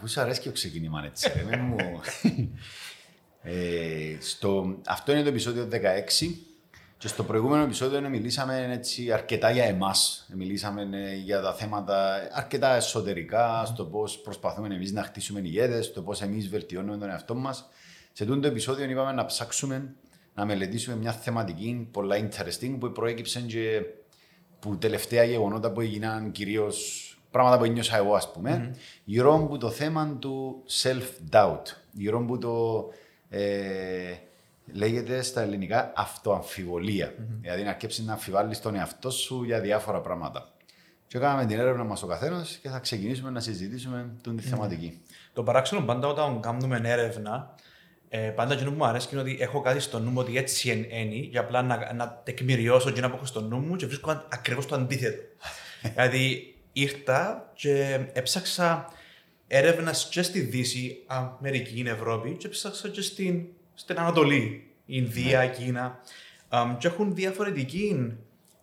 Αφού σου αρέσει και το ξεκίνημα έτσι, ρε, μου... ε, στο, αυτό είναι το επεισόδιο 16 και στο προηγούμενο επεισόδιο μιλήσαμε έτσι αρκετά για εμάς. Μιλήσαμε ε, για τα θέματα αρκετά εσωτερικά, στο πώς προσπαθούμε εμείς να χτίσουμε ηγέτες, στο πώς εμείς βελτιώνουμε τον εαυτό μας. Σε αυτό το επεισόδιο είπαμε να ψάξουμε να μελετήσουμε μια θεματική πολλά interesting που προέκυψε και που τελευταία γεγονότα που έγιναν κυρίως πράγματα που ένιωσα εγώ, ας πούμε, mm-hmm. γύρω από το θέμα του self-doubt. Γύρω από το. Ε, λέγεται στα ελληνικά αυτοαμφιβολία. Mm-hmm. Δηλαδή να αρκέψει να αμφιβάλλεις τον εαυτό σου για διάφορα πράγματα. Και κάναμε την έρευνα μας ο καθένας και θα ξεκινήσουμε να συζητήσουμε την mm-hmm. θεματική. Το παράξενο πάντα όταν κάνουμε έρευνα, ε, πάντα εκείνο που μου αρέσει είναι ότι έχω κάτι στο νου μου ότι έτσι είναι, για απλά να, να τεκμηριώσω και να πω στο νου μου και βρίσκω ακριβώς το αντίθετο. δηλαδή ήρθα και έψαξα έρευνας και στη Δύση, Αμερική, Ευρώπη και έψαξα και στην στην Ανατολή, Ινδία, ναι. Κίνα. Um, και έχουν διαφορετική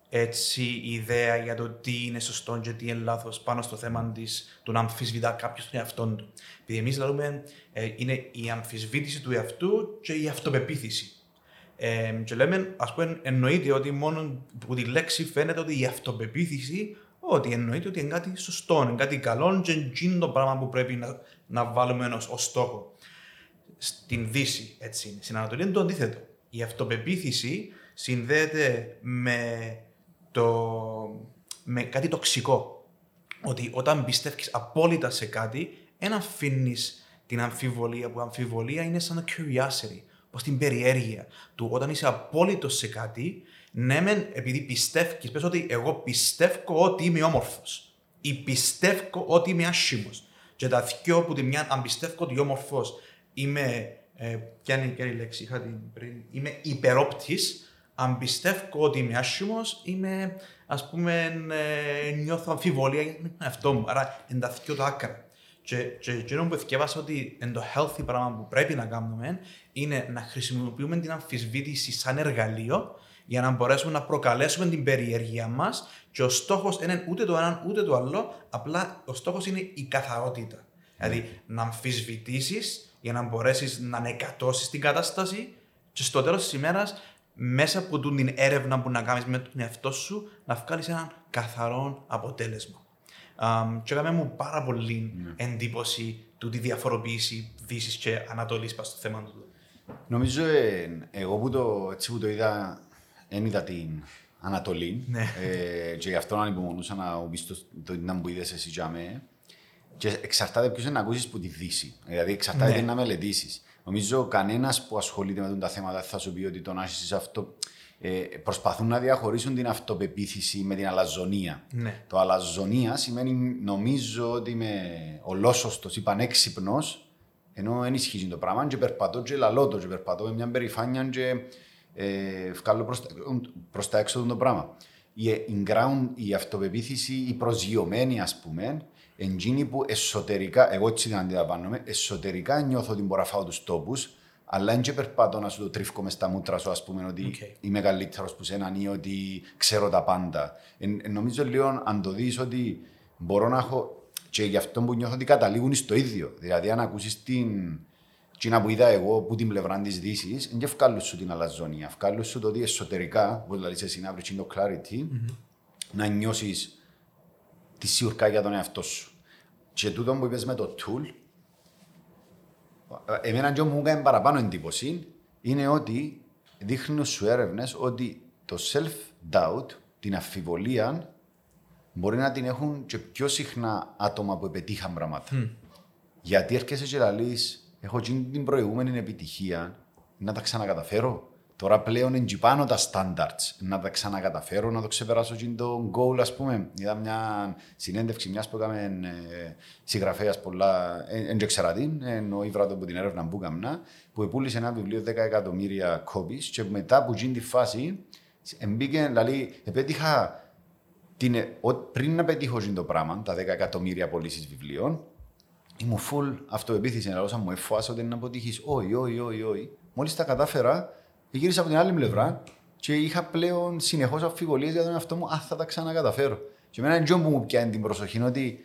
έτσι, ιδέα για το τι είναι σωστό και τι είναι λάθος πάνω στο θέμα της, του να αμφισβητά κάποιος τον εαυτό του. Επειδή εμείς λέμε ε, είναι η αμφισβήτηση του εαυτού και η αυτοπεποίθηση. Ε, και λέμε, ας πούμε, εννοείται ότι μόνο που τη λέξη φαίνεται ότι η αυτοπεποίθηση, ότι εννοείται ότι είναι κάτι σωστό, είναι κάτι καλό και είναι το πράγμα που πρέπει να, να βάλουμε ως στόχο στην Δύση, έτσι είναι. Στην Ανατολή είναι το αντίθετο. Η αυτοπεποίθηση συνδέεται με, το, με κάτι τοξικό. Ότι όταν πιστεύεις απόλυτα σε κάτι, δεν αφήνεις την αμφιβολία, που αμφιβολία είναι σαν το curiosity, πως την περιέργεια του. Όταν είσαι απόλυτος σε κάτι, ναι μεν επειδή πιστεύει, πες ότι εγώ πιστεύω ότι είμαι όμορφος. ή πιστεύω ότι είμαι άσχημος. Και τα δυο που τη μια, αν πιστεύω ότι είμαι όμορφος είμαι, ε, ποια είναι η λέξη, είχα την πριν, είμαι υπερόπτης, αν πιστεύω ότι είμαι άσχημος, είμαι, ας πούμε, ε, νιώθω αμφιβολία για τον εαυτό μου. Άρα, ενταθήκω το άκρα. Και, και εκείνο που θυκεύασα ότι είναι το healthy πράγμα που πρέπει να κάνουμε είναι να χρησιμοποιούμε την αμφισβήτηση σαν εργαλείο για να μπορέσουμε να προκαλέσουμε την περιέργεια μας. Και ο στόχος είναι ούτε το ένα ούτε το άλλο, απλά ο στόχος είναι η καθαρότητα. Δηλαδή να αμφισβητήσεις για να μπορέσεις να ανεκατώσει την κατάσταση και στο τέλος της ημέρας, μέσα από την έρευνα που να κάνεις με τον εαυτό σου, να βγάλεις ένα καθαρό αποτέλεσμα. Um, και έκαμε μου πάρα πολύ ναι. εντύπωση του τη διαφοροποίηση Δύσης και Ανατολής στο θέμα του. Νομίζω ε, εγώ που το, έτσι που το είδα, δεν είδα την Ανατολή. Ναι. Ε, και γι' αυτό ανυπομονούσα να πει το, το, το, που είδες εσύ για μένα. Και εξαρτάται ποιος να ακούσεις που τη Δύση. Δηλαδή, εξαρτάται ναι. τι να μελετήσεις. Νομίζω κανένας που ασχολείται με τα θέματα θα σου πει ότι το να έχεις αυτό. Ε, προσπαθούν να διαχωρίσουν την αυτοπεποίθηση με την αλαζονία. Ναι. Το αλαζονία σημαίνει νομίζω ότι είμαι ολόσωστος ή πανέξυπνος, ενώ δεν ισχύει το πράγμα. Και περπατώ και λαλώ το, και περπατώ με μια περηφάνεια και ε, βγάλω προς τα έξω το πράγμα. Η, η, ground, η αυτοπεποίθηση, η προσγειωμένη, ας πούμε, Εντζίνη που εσωτερικά, εγώ έτσι δεν αντιλαμβάνομαι, εσωτερικά νιώθω ότι μπορώ να φάω τους τόπους, αλλά δεν περπατώ να σου το τρίφκω μες στα μούτρα σου, ας πούμε, ότι okay. είμαι καλύτερο που σέναν ή ότι ξέρω τα πάντα. Ε, νομίζω λίγο αν το δεις ότι μπορώ να έχω. Και γι' αυτό που νιώθω ότι καταλήγουν στο ίδιο. Δηλαδή, αν ακούσεις την. Τσίνα που είδα εγώ που την πλευρά της Δύσης, δεν ευκάλλου σου την αλαζονία. Ευκάλλου σου το ότι εσωτερικά, όπω δηλαδή εσύ να βρει το clarity, mm-hmm. να νιώσεις τη σιουρκά για τον εαυτό σου. Και τούτο που είπες με το tool, εμένα και μου έκανε παραπάνω εντύπωση, είναι ότι δείχνουν σου έρευνες ότι το self-doubt, την αφιβολία, μπορεί να την έχουν και πιο συχνά άτομα που πετύχαν πράγματα. Mm. Γιατί έρχεσαι και λαλείς, έχω την προηγούμενη επιτυχία, να τα ξανακαταφέρω. Τώρα πλέον είναι πάνω τα standards. Να τα ξανακαταφέρω, να το ξεπεράσω και το goal, ας πούμε. Είδα μια συνέντευξη μιας που έκαμε ε, συγγραφέας πολλά, δεν ξέρα την, ενώ η από την έρευνα που έκανα, που επούλησε ένα βιβλίο 10 εκατομμύρια copies και μετά που γίνει τη φάση, μπήκε, δηλαδή, επέτυχα την, πριν να πετύχω το πράγμα, τα 10 εκατομμύρια πωλήσεις βιβλίων, ήμουν full αυτοεπίθεση, αλλά μου εφάσω ότι είναι να αποτύχει. Όχι, όχι, όχι, όχι. Μόλις τα κατάφερα, γύρισα από την άλλη πλευρά και είχα πλέον συνεχώς αμφιβολίες για τον εαυτό μου, αν θα τα ξανακαταφέρω. Και εμένα είναι που μου πιάνει την προσοχή είναι ότι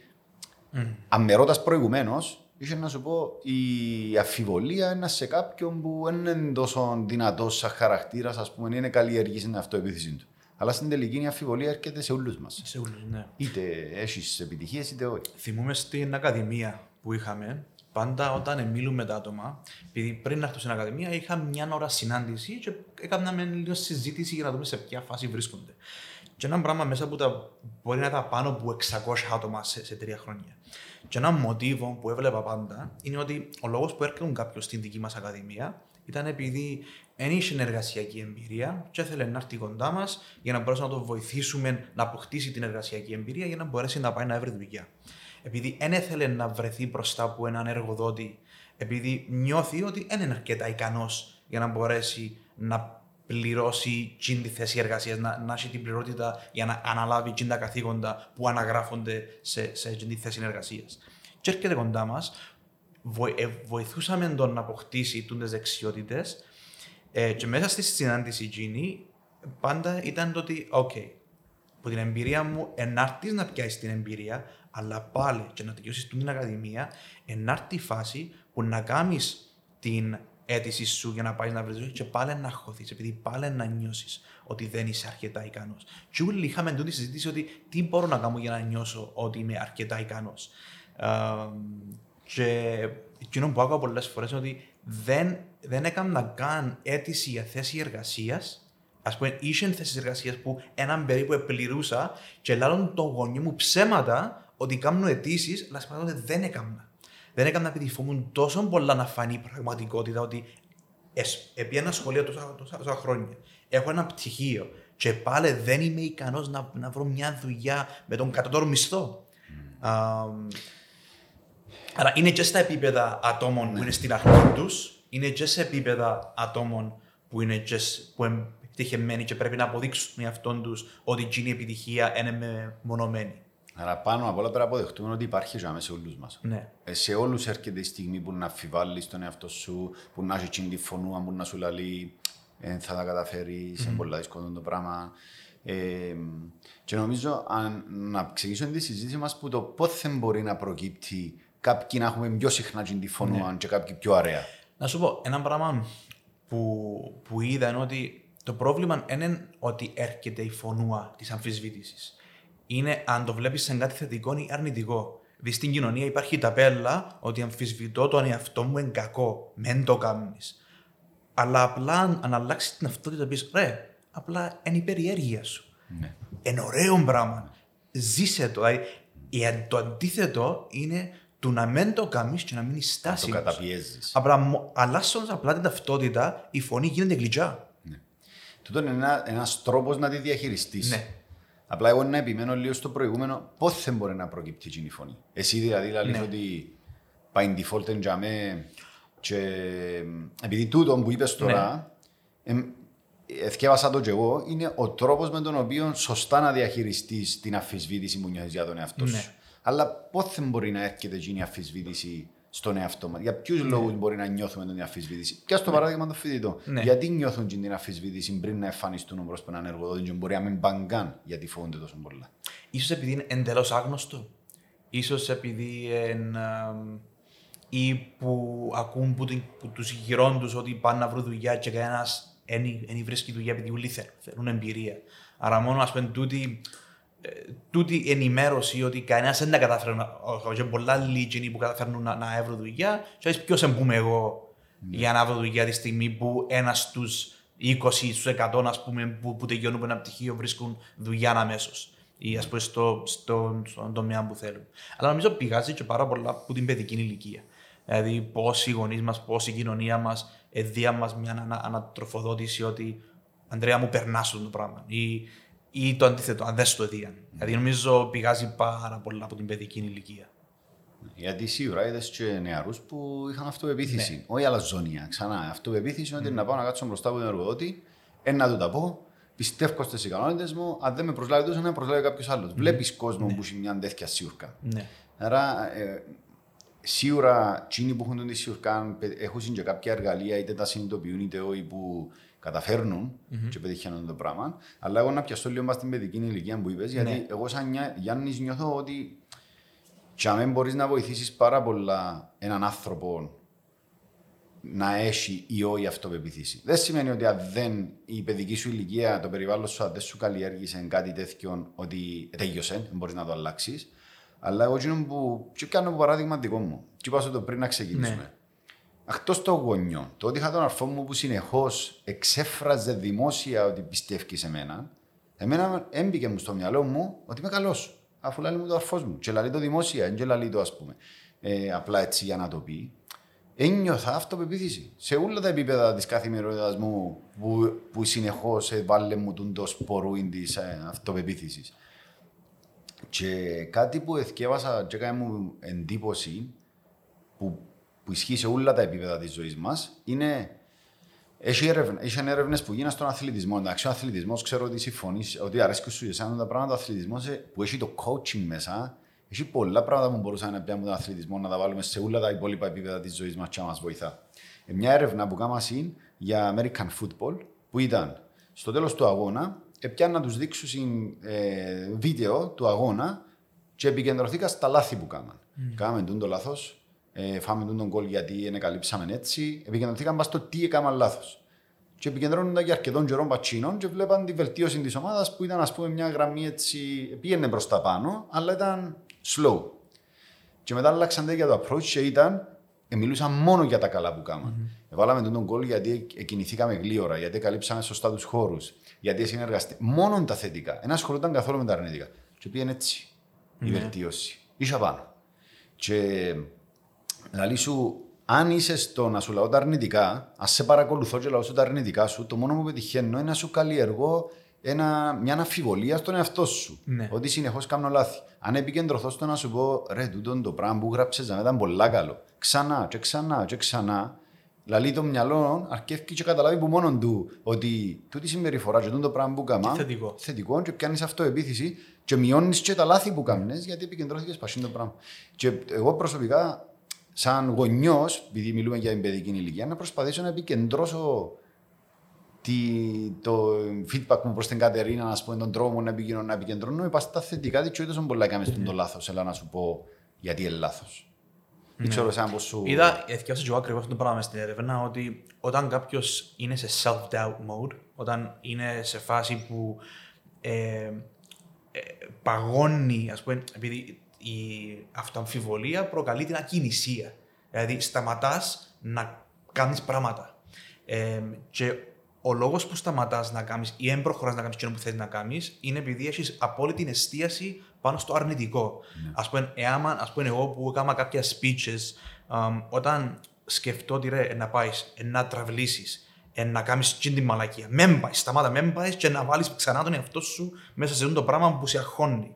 mm. αν με ρώτας προηγουμένως, είχε να σου πω η αφιβολία είναι σε κάποιον που δεν είναι τόσο δυνατός σαν χαρακτήρας, ας πούμε, είναι καλλιεργής στην αυτοεπίθεση του. Αλλά στην τελική η αφιβολία έρχεται σε όλους μας. Σε όλους, ναι. Είτε έχεις επιτυχίες είτε όχι. Θυμούμε στην Ακαδημία που είχαμε, πάντα όταν μιλούμε τα άτομα, επειδή πριν να έρθω στην Ακαδημία είχα μια ώρα συνάντηση και έκαναμε λίγο συζήτηση για να δούμε σε ποια φάση βρίσκονται. Και ένα πράγμα μέσα που τα, μπορεί να ήταν πάνω από 600 άτομα σε, σε τρία χρόνια. Και ένα μοτίβο που έβλεπα πάντα είναι ότι ο λόγος που έρχεται κάποιος στην δική μας Ακαδημία ήταν επειδή δεν είχε εργασιακή εμπειρία και ήθελε να έρθει κοντά μας για να μπορέσουμε να το βοηθήσουμε να αποκτήσει την εργασιακή εμπειρία για να μπορέσει να πάει να βρει δουλειά. Επειδή δεν ήθελε να βρεθεί μπροστά από έναν εργοδότη, επειδή νιώθει ότι δεν είναι αρκετά ικανός για να μπορέσει να πληρώσει την τη θέση εργασίας, να, να έχει την πληρότητα για να αναλάβει την τα καθήκοντα που αναγράφονται σε, σε την τη θέση εργασίας. Και έρχεται κοντά μας, ε, βοηθούσαμε τον να αποκτήσει τι δεξιότητες ε, και μέσα στη συνάντηση εκείνη πάντα ήταν το ότι, OK, από την εμπειρία μου, ενάρτης να πιάσεις την εμπειρία, αλλά πάλι και να τελειώσεις την ακαδημία, ενάρτη η φάση που να κάνεις την αίτηση σου για να πάεις να βρεις και πάλι να χωθεί, επειδή πάλι να νιώσεις ότι δεν είσαι αρκετά ικανός. Και όλοι είχαμε τούτη συζήτηση ότι τι μπορώ να κάνω για να νιώσω ότι είμαι αρκετά ικανός. και εκείνο που άκουγα πολλές φορές είναι ότι δεν, δεν έκανα καν αίτηση για θέση εργασίας. Α πούμε, είχε θέσει εργασίας που έναν περίπου επληρούσα και λάλλον το γονιό μου ψέματα ότι κάνω αιτήσεις, αλλά σε δεν έκανα. Δεν έκανα επειδή φοβούν τόσο πολλά να φανεί η πραγματικότητα ότι επί ένα σχολείο τόσα, τόσα, τόσα χρόνια έχω ένα πτυχίο και πάλι δεν είμαι ικανός να, να βρω μια δουλειά με τον κατώτατο μισθό. Mm. άρα είναι και στα επίπεδα ατόμων που ναι. είναι στην αρχή τους, είναι και σε επίπεδα ατόμων που είναι και, που επιτυχημένοι και πρέπει να αποδείξουν τον εαυτό τους ότι η επιτυχία είναι μονομένη. Άρα πάνω απ' όλα πρέπει να αποδεχτούμε ότι υπάρχει ζωή σε όλους μας. Ναι. Ε, σε όλους έρχεται η στιγμή που να αφιβάλλεις τον εαυτό σου, που να έχει τη φωνούα, που να σου λέει ε, θα τα καταφέρεις, mm. είναι πολύ δύσκολο το πράγμα. Ε, και νομίζω αν, να ξεκινήσουμε τη συζήτηση μας που το πότε μπορεί να προκύπτει κάποιοι να έχουμε πιο συχνά τη φωνούα ναι. και κάποιοι πιο αρέα. Να σου πω ένα πράγμα που, που είδα είναι ότι το πρόβλημα είναι ότι έρχεται η φωνούα της αμφισβήτησης είναι αν το βλέπεις σαν κάτι θετικό ή αρνητικό. Δηλαδή στην κοινωνία υπάρχει η ταπέλα ότι αμφισβητώ τον εαυτό μου είναι κακό. Μεν το κάνεις. Αλλά απλά αν αλλάξεις την αυτότητα πεις ρε, απλά είναι η περιέργεια σου. Ναι. Είναι ωραίο πράγμα. Ζήσε το. Δηλαδή, το αντίθετο είναι του να μην το κάνεις και να μην στάσει. Το καταπιέζεις. Αλλάσσοντας απλά την ταυτότητα, η φωνή γίνεται γλυκιά. Ναι. Τούτο είναι ένα ένας τρόπος να τη διαχειριστείς. Ναι. Απλά εγώ να επιμένω λίγο στο προηγούμενο πώς δεν μπορεί να προκύπτει η φωνή. Εσύ δηλαδή λέει ναι. ότι πάει default εν τζαμέ και επειδή τούτο που είπες τώρα ναι. εθιέβασα το και εγώ, είναι ο τρόπος με τον οποίο σωστά να διαχειριστείς την αφισβήτηση που νιώθεις για τον εαυτό σου. Ναι. Αλλά πώς δεν μπορεί να έρχεται η αφισβήτηση στον εαυτό μας. Για ποιους ναι. λόγους μπορεί να νιώθουμε την αφισβήτηση. Και στο ναι. παράδειγμα το φοιτητό. Ναι. Γιατί νιώθουν την αφισβήτηση πριν να εμφανιστούν προ έναν εργοδότης και μπορεί να μην πάνε καν γιατί φοβούνται τόσο πολλά; σω επειδή είναι εντελώς άγνωστο. σω επειδή εν, ή που ακούν που, που τους γυρών τους ότι πάνε να βρουν δουλειά και κανένας δεν βρίσκει δουλειά επειδή ούλοι θέλουν εμπειρία. Άρα μόνο ας πούμε τούτη τούτη ενημέρωση ότι κανένας δεν τα καταφέρει να. Όχι, πολλά λίγοι που καταφέρνουν να, να βρουν δουλειά. Και ποιος εμπούμε εγώ ναι. για να βρω δουλειά τη στιγμή που ένας στους 20 στους 100 ας πούμε, που, που τελειώνουν ένα πτυχίο βρίσκουν δουλειά αμέσως. Ή ας πούμε στο, στο, στον τομέα που θέλουν. Αλλά νομίζω πηγάζει και πάρα πολλά από την παιδική ηλικία. Δηλαδή, πώ οι γονείς μας, πώ η κοινωνία μας εδία μας μια ανα, ανατροφοδότηση ότι Αντρέα μου περνάς το πράγμα. Ή ή το αντίθετο, αν δεν στο δίαν. Mm. Δηλαδή νομίζω πηγάζει πάρα πολλά από την παιδική ηλικία. Γιατί σίγουρα είδες και νεαρούς που είχαν αυτοπεποίθηση. Ναι. Όχι αλαζόνια. Ξανά. Αυτοπεποίθηση mm. ότι να πάω να κάτσω μπροστά από τον εργοδότη, ένα του τα πω, πιστεύω στις ικανότητες μου, αν δεν με προσλάβει τόσο, να προσλάβει κάποιος άλλος. Mm. Βλέπεις κόσμο ναι. που έχει μια τέτοια σιουρκά. Ναι. Άρα ε, σίγουρα εκείνοι που έχουν τη σιουρκά έχουν και κάποια εργαλεία, είτε τα συνειδητοποιούν είτε όχι που καταφέρνουν mm-hmm. και πετυχαίνουν το πράγμα. Αλλά εγώ να πιαστώ λίγο στην παιδική ηλικία που είπες, γιατί ναι. εγώ σαν Γιάννης νιώθω ότι Και αν μπορείς να βοηθήσεις πάρα πολλά έναν άνθρωπο να έχει ή όχι αυτοπεποίθηση. Δεν σημαίνει ότι αν δεν η παιδική σου ηλικία, το περιβάλλον σου, αν δεν σου καλλιέργησε κάτι τέτοιο, ότι τέλειωσε, δεν μπορείς να το αλλάξεις. Αλλά εγώ γίνω που. Και κάνω παράδειγμα δικό μου. Και είπα το πριν να ξεκινήσουμε. Ναι. Εκτός το γονιό, το ότι είχα τον αρφό μου που συνεχώς εξέφραζε δημόσια ότι πιστεύει σε μένα, εμένα έμπηκε μου στο μυαλό μου ότι είμαι καλός. Αφού λέει μου το αρφός μου. Και λέει το δημόσια, δεν λέει το ας πούμε. Ε, απλά έτσι για να το πει ένιωθα αυτοπεποίθηση. Σε όλα τα επίπεδα της καθημερινότητας μου που, που συνεχώς βάλε μου τον το σπορούιν της ε, αυτοπεποίθησης. Και κάτι που εθιέβασα και έκανε μου εντύπωση που, που ισχύει σε όλα τα επίπεδα της ζωής μας είναι. Έχει, έρευνες που γίνανε στον αθλητισμό. Εντάξει, ο αθλητισμός ξέρω ότι συμφωνείς, ότι αρέσει σου εσένα τα πράγματα. Ο αθλητισμός που έχει το coaching μέσα έχει πολλά πράγματα που μπορούσαμε να πιάνουμε τον αθλητισμό να τα βάλουμε σε όλα τα υπόλοιπα επίπεδα της ζωής μας και να μας βοηθά. Ε, μια έρευνα που κάναμε για American football που ήταν στο τέλος του αγώνα, έπιαν να τους δείξουν ε, βίντεο του αγώνα και επικεντρωθήκα στα λάθη που κάναν. Mm. Κάμε τον το λάθος, ε, φάμε τον γκολ γιατί ενεκαλύψαμε έτσι. Επικεντρωθήκαν στο τι έκαναν λάθος. Και επικεντρώνονταν για αρκετών καιρών πατσίνων και βλέπαν τη βελτίωση της ομάδας που ήταν, ας πούμε, μια γραμμή έτσι. πήγαινε προς τα πάνω, αλλά ήταν slow. Και μετά αλλάξαν για το approach και ήταν, ε, μιλούσαν μόνο για τα καλά που κάναμε. Mm-hmm. Βάλαμε τον κόλ γιατί κινηθήκαμε γλύωρα, γιατί καλύψαμε σωστά τους χώρους, γιατί συνεργαστήκαμε. Μόνο τα θετικά. Ένα ασχολούνταν καθόλου με τα αρνητικά. Και πήγαινε έτσι mm-hmm. η ναι. βελτίωση. Ίσα πάνω. Και λαλή σου, αν είσαι στο να σου λαώ τα αρνητικά, ας σε παρακολουθώ και λαώ σου τα αρνητικά σου, το μόνο που πετυχαίνω είναι να σου καλλιεργώ ένα, μια αμφιβολία στον εαυτό σου. Ναι. Ότι συνεχώς κάνω λάθη. Αν επικεντρωθώ στο να σου πω, ρε, τούτο το πράγμα που γράψες να ήταν πολύ καλό. Ξανά, και ξανά, και ξανά. Λαλεί το μυαλό αρκεύει και καταλάβει που μόνο του ότι τούτη συμπεριφορά και το πράγμα που κάμα θετικό. θετικό και πιάνεις αυτοεπίθεση και μειώνεις και τα λάθη που κάνει γιατί επικεντρώθηκες πασί το πράγμα. Και εγώ προσωπικά, σαν γονιός, επειδή μιλούμε για την παιδική ηλικία, να προσπαθήσω να επικεντρώσω τι, το feedback μου προς την Κατερίνα, να πούμε, τον τρόπο μου να επικοινωνώ, να επικεντρώνω, είπα στα θετικά, διότι τόσο πολλά έκαμε στον το λάθος. Έλα να σου πω γιατί είναι λάθος. Δεν ξέρω εσένα πώς σου. Είδα, εθιάσα και εγώ ακριβώς το πράγμα στην έρευνα, ότι όταν κάποιος είναι σε self-doubt mode, όταν είναι σε φάση που ε, ε, παγώνει, ας πούμε, επειδή η αυτοαμφιβολία προκαλεί την ακινησία. Δηλαδή, σταματάς να κάνεις πράγματα. Ε, και ο λόγος που σταματάς να κάνεις ή δεν προχωράς να κάνεις αυτό που θέλει να κάνεις είναι επειδή έχεις απόλυτη εστίαση πάνω στο αρνητικό. Ναι. Α πούμε, εάν, ας πούμε, εγώ που έκανα κάποια speeches, um, όταν σκεφτώ ότι ρε, να πάεις, να τραυλίσει, να κάνεις την μαλακία. Μεν πάεις, σταμάτα, μεν πάεις και να βάλεις ξανά τον εαυτό σου μέσα σε αυτό το πράγμα που σε αγχώνει.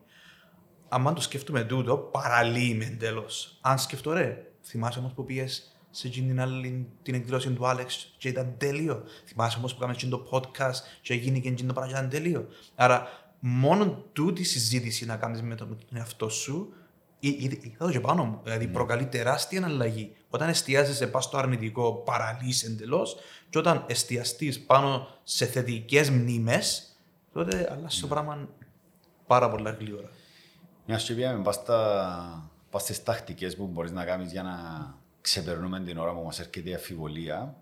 Αν το σκέφτομαι τούτο, παραλύει εντελώ. Αν σκεφτώ, ρε, θυμάσαι όμως που πιέσει σε την άλλη την εκδήλωση του Άλεξ και ήταν τέλειο. Θυμάσαι όμως που κάναμε το podcast και έγινε και το πράγμα και ήταν τέλειο. Άρα μόνο τούτη συζήτηση να κάνεις με τον εαυτό σου Είδα και πάνω μου. Δηλαδή, ναι. προκαλεί τεράστια αλλαγή. Όταν εστιάζεσαι πάνω στο αρνητικό, παραλύεις εντελώς, και όταν εστιαστείς πάνω σε θετικές μνήμες, τότε αλλάζει το ναι. πράγμα πάρα πολλά γλύωρα. Μιας και πήγαμε πας στις τακτικές που μπορείς να κάνεις για να ξεπερνούμε την ώρα που μας έρχεται η αφιβολία.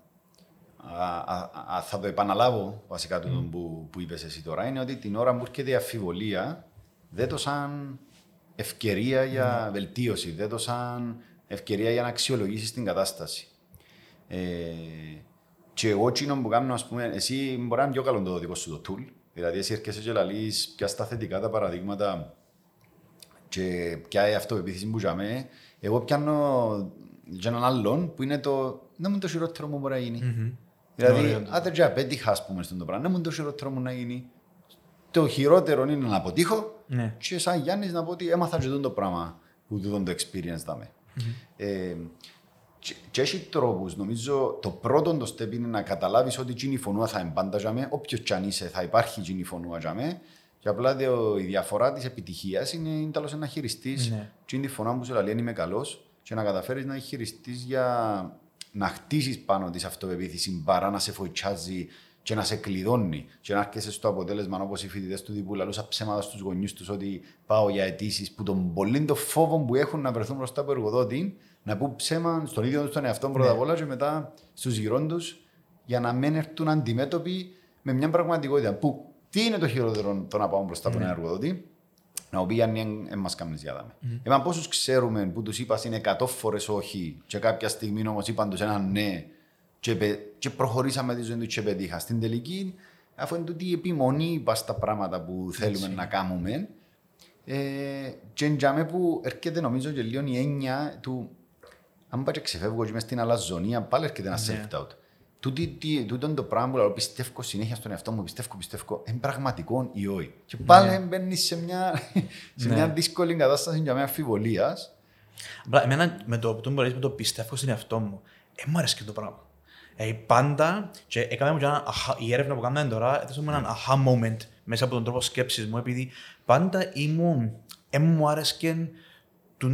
θα το επαναλάβω βασικά το mm. που, που είπες εσύ τώρα, είναι ότι την ώρα που έρχεται η αφιβολία, δεν το σαν ευκαιρία για βελτίωση, δεν το σαν ευκαιρία για να αξιολογήσεις την κατάσταση. Ε, και εγώ τσίνο που κάνω, ας πούμε, εσύ μπορεί να είναι πιο καλό το δικό σου το tool. Δηλαδή, εσύ έρχεσαι και λαλείς ποια στα θετικά τα παραδείγματα και ποια η αυτοπεποίθηση που είχαμε. Εγώ πιάνω για έναν άλλον που είναι το να μου το χειρότερο μου μπορεί να γίνει. Mm-hmm. Δηλαδή, άντε για πέτυχα, ας πούμε, στον το πράγμα, να μου το χειρότερο μου να γίνει. Το χειρότερο είναι να αποτύχω ναι. και σαν Γιάννης να πω ότι έμαθα και το πράγμα που του το experience δάμε. Mm-hmm. Ε, και, και έχει τρόπους. Νομίζω το πρώτο το step είναι να καταλάβεις ότι η φωνούα θα εμπάντα για μέ, όποιος κι αν είσαι θα υπάρχει η φωνούα για μέ. Και απλά η διαφορά της επιτυχίας είναι τέλος να χειριστεί ναι. τη φωνά που σου λέει είμαι καλός. Και να καταφέρεις να χειριστεί για να χτίσεις πάνω της αυτοπεποίθηση παρά να σε φοητσάζει και να σε κλειδώνει. Και να έρχεσαι στο αποτέλεσμα όπως οι φοιτητές του τύπου λαλούσα ψέματα στους γονείς τους ότι πάω για αιτήσεις που τον πολύ το φόβο που έχουν να βρεθούν μπροστά από εργοδότη να πούν ψέμα στον ίδιο του τον εαυτό πρώτα απ' όλα και μετά στους γυρών τους για να μην έρθουν αντιμέτωποι με μια πραγματικότητα που τι είναι το χειρότερο το να πάμε μπροστά από έναν εργοδότη; Να οποία δεν μας κάνουν διάδαμε. Mm. Εμάς πόσους ξέρουμε που τους είπας είναι 100 φορές όχι και κάποια στιγμή όμως είπαν τους ένα ναι και, και προχωρήσαμε τη ζωή του και πετύχα. Στην τελική, αφού είναι τούτη η επιμονή πας στα πράγματα που θέλουμε να κάνουμε, ε, και εντιαμε που έρχεται νομίζω και λίγο η έννοια του αν πάω και ξεφεύγω και είμαι στην αλαζονία, πάλι έρχεται ένα ναι. self-doubt. Τούτο είναι το πράγμα που λέω, πιστεύω συνέχεια στον εαυτό μου, πιστεύω, πιστεύω, είναι πραγματικό ή όχι. Και πάλι ναι. μπαίνεις σε μια, σε μια ναι. δύσκολη κατάσταση για μιας αμφιβολίας. Εμένα με το που με το πιστεύω στην εαυτό μου, δεν μου αρέσει και το πράγμα. Ε, πάντα, και έκαμε μου ένα, η έρευνα που κάνουμε τώρα, έδωσε μου έναν aha moment μέσα από τον τρόπο σκέψης μου, επειδή πάντα ήμουν, ε, μου άρεσκε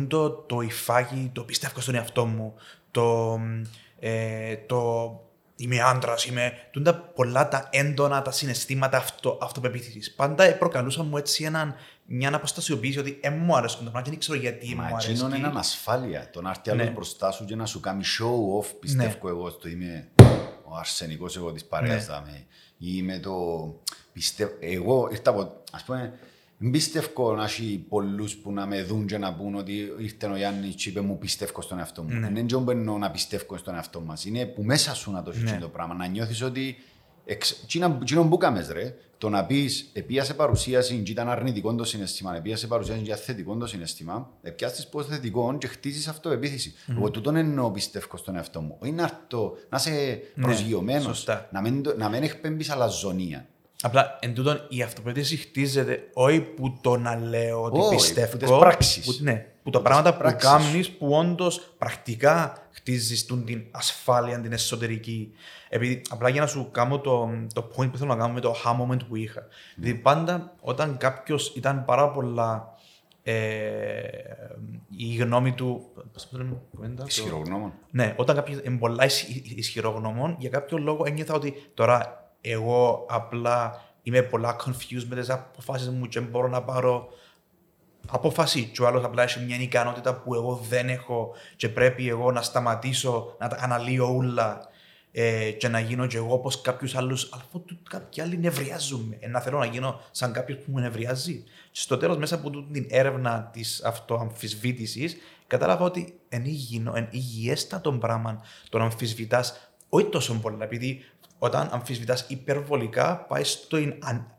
το, το υφάκι, το πιστεύω στον εαυτό μου, το, ε, το είμαι άντρας, είμαι. Τούντα πολλά τα έντονα, τα συναισθήματα αυτο, αυτοπεποίθησης. Πάντα προκαλούσαν μου έτσι έναν, μια αποστασιοποίηση ότι δεν μου αρέσει το πράγμα και δεν ξέρω γιατί Μα μου αρέσει. Μα είναι ανασφάλεια. Το να έρθει ναι. μπροστά σου και να σου κάνει show off, πιστεύω ναι. εγώ, στο είμαι ο αρσενικός εγώ της παρέας. Ναι. Ή είμαι το. Πιστεύω. Εγώ ήρθα από. Α πούμε, δεν πιστεύω να έχει πολλούς που να με δουν και να πούν ότι ήρθε ο Γιάννης και είπε μου πιστεύω στον εαυτό μου. Δεν είναι εννοώ να πιστεύω στον εαυτό μας. Είναι που μέσα σου να το ναι. το πράγμα. Να νιώθεις ότι τι είναι που κάμες ρε. Το να πεις επίασε παρουσίαση και ήταν αρνητικό το συναισθήμα, επίασε παρουσίαση και θετικό το συναισθήμα, επιάσεις πως θετικό και χτίζεις αυτοεπίθεση. Mm. Εγώ τούτον εννοώ πιστεύω στον εαυτό μου. Όχι να, να είσαι ναι, προσγειωμένος, να μην, να μην εκπέμπεις αλαζονία. Απλά εν τούτον η αυτοπεποίθηση χτίζεται όχι που το να λέω ότι oh, πιστεύω. Που πράξεις. Που, ναι, που τα πράγματα που κάνεις που όντως πρακτικά χτίζεις την ασφάλεια, την εσωτερική. Επειδή απλά για να σου κάνω το, το point που θέλω να κάνω με το aha moment που είχα. Mm. Δηλαδή πάντα όταν κάποιος ήταν πάρα πολλά. Ε, η γνώμη του. Πώς το λέμε, Ισχυρογνώμων. Ναι, όταν κάποιος είναι πολλά ισχυρογνώμων, για κάποιο λόγο ένιωθα ότι τώρα εγώ απλά είμαι πολλά confused με τις αποφάσεις μου και μπορώ να πάρω απόφαση. Και ο άλλος απλά έχει μια ικανότητα που εγώ δεν έχω και πρέπει εγώ να σταματήσω να τα αναλύω όλα ε, και να γίνω και εγώ όπως κάποιους άλλους. Αλλά κάποιοι άλλοι νευριάζουν ε, να θέλω να γίνω σαν κάποιος που με νευριάζει. Και στο τέλος μέσα από την έρευνα της αυτοαμφισβήτησης κατάλαβα ότι είναι υγιέστατο πράγμα το να αμφισβητάς όχι τόσο πολλά επειδή όταν αμφισβητάς υπερβολικά, πάει στην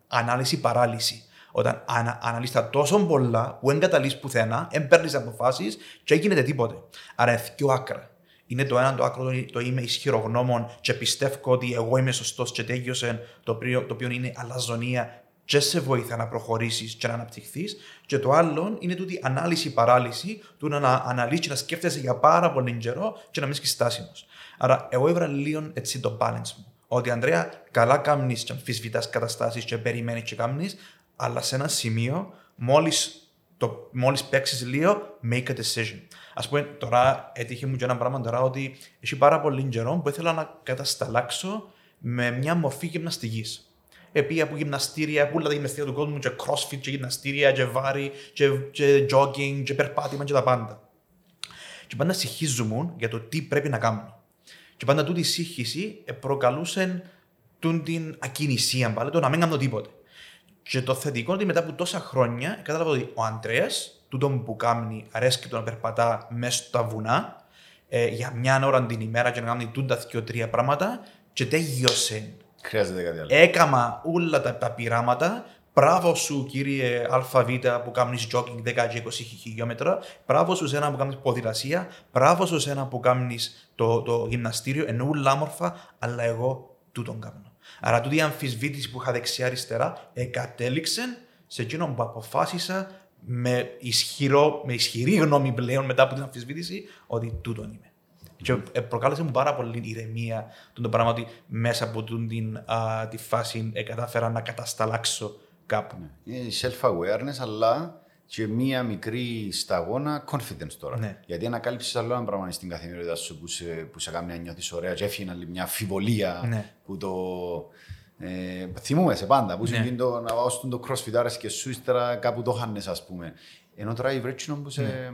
ανάλυση παράλυση. Όταν ανα, αναλύσει τα τόσο πολλά που δεν καταλύσεις πουθενά, δεν παίρνεις αποφάσεις και δεν γίνεται τίποτε. Άρα είναι δύο άκρα. Είναι το ένα το άκρο, το είμαι ισχυρογνώμων και πιστεύω ότι εγώ είμαι σωστός και τέλειωσε, το οποίο, το οποίο είναι αλαζονία και σε βοηθά να προχωρήσεις και να αναπτυχθείς. Και το άλλο είναι τούτη ανάλυση-παράλυση, του να αναλύσεις και να σκέφτεσαι για πάρα πολύ καιρό και να μην είσαι στάσιμο. Άρα, εγώ έβρα λίγο έτσι το balance μου ότι Ανδρέα, καλά κάνει και αμφισβητάς καταστάσεις και περιμένεις και κάνει, αλλά σε ένα σημείο, μόλις μόλις παίξεις λίγο, make a decision. Α πούμε, τώρα έτυχε μου και ένα πράγμα τώρα ότι έχει πάρα πολύ καιρό που ήθελα να κατασταλάξω με μια μορφή γυμναστικής. Επί από γυμναστήρια, που τα γυμναστήρια του κόσμου, και crossfit, και γυμναστήρια, και βάρη, και, και jogging, και περπάτημα και τα πάντα. Και πάντα συγχύζομαι για το τι πρέπει να κάνω. Και πάντα τούτη η σύγχυση προκαλούσε την ακινησία, πάλι, το να μην κάνω τίποτε. Και το θετικό είναι ότι μετά από τόσα χρόνια κατάλαβα ότι ο Αντρέα, τούτο που κάνει, αρέσει το να περπατά μέσα στα βουνά ε, για μια ώρα την ημέρα και να κάνει τούντα δύο τρία πράγματα και τέλειωσε. Χρειάζεται κάτι άλλο. Έκαμα όλα τα, τα πειράματα Μπράβο σου, κύριε ΑΒ που κάνεις jogging 10 20 χιλιόμετρα. Μπράβο σου, ένα που κάνεις ποδηλασία. Μπράβο σου, ένα που κάνεις το, το γυμναστήριο. Ενώ όλα όμορφα, αλλά εγώ τούτον κάνω. Άρα, τούτη η αμφισβήτηση που είχα δεξιά-αριστερά εγκατέλειξε σε εκείνο που αποφάσισα με, ισχυρό, με ισχυρή γνώμη πλέον μετά από την αμφισβήτηση ότι τούτον είμαι. Και ε, προκάλεσε μου πάρα πολύ ηρεμία το πράγμα ότι μέσα από την, α, τη φάση ε, κατάφερα να κατασταλάξω κάπου. Ναι. Είναι self-awareness, αλλά και μία μικρή σταγόνα confidence τώρα. Ναι. Γιατί ανακάλυψες άλλο ένα πράγμα στην καθημερινότητα σου που σε, που σε κάνει να νιώθεις ωραία, και έφυγε μια αμφιβολία ναι. που το. Ε, θυμούμαι σε πάντα που ναι. το, να πάω στον το crossfit και σου ύστερα κάπου το χάνες ας πούμε. Ενώ τώρα η βρέτσινο που σε, ναι.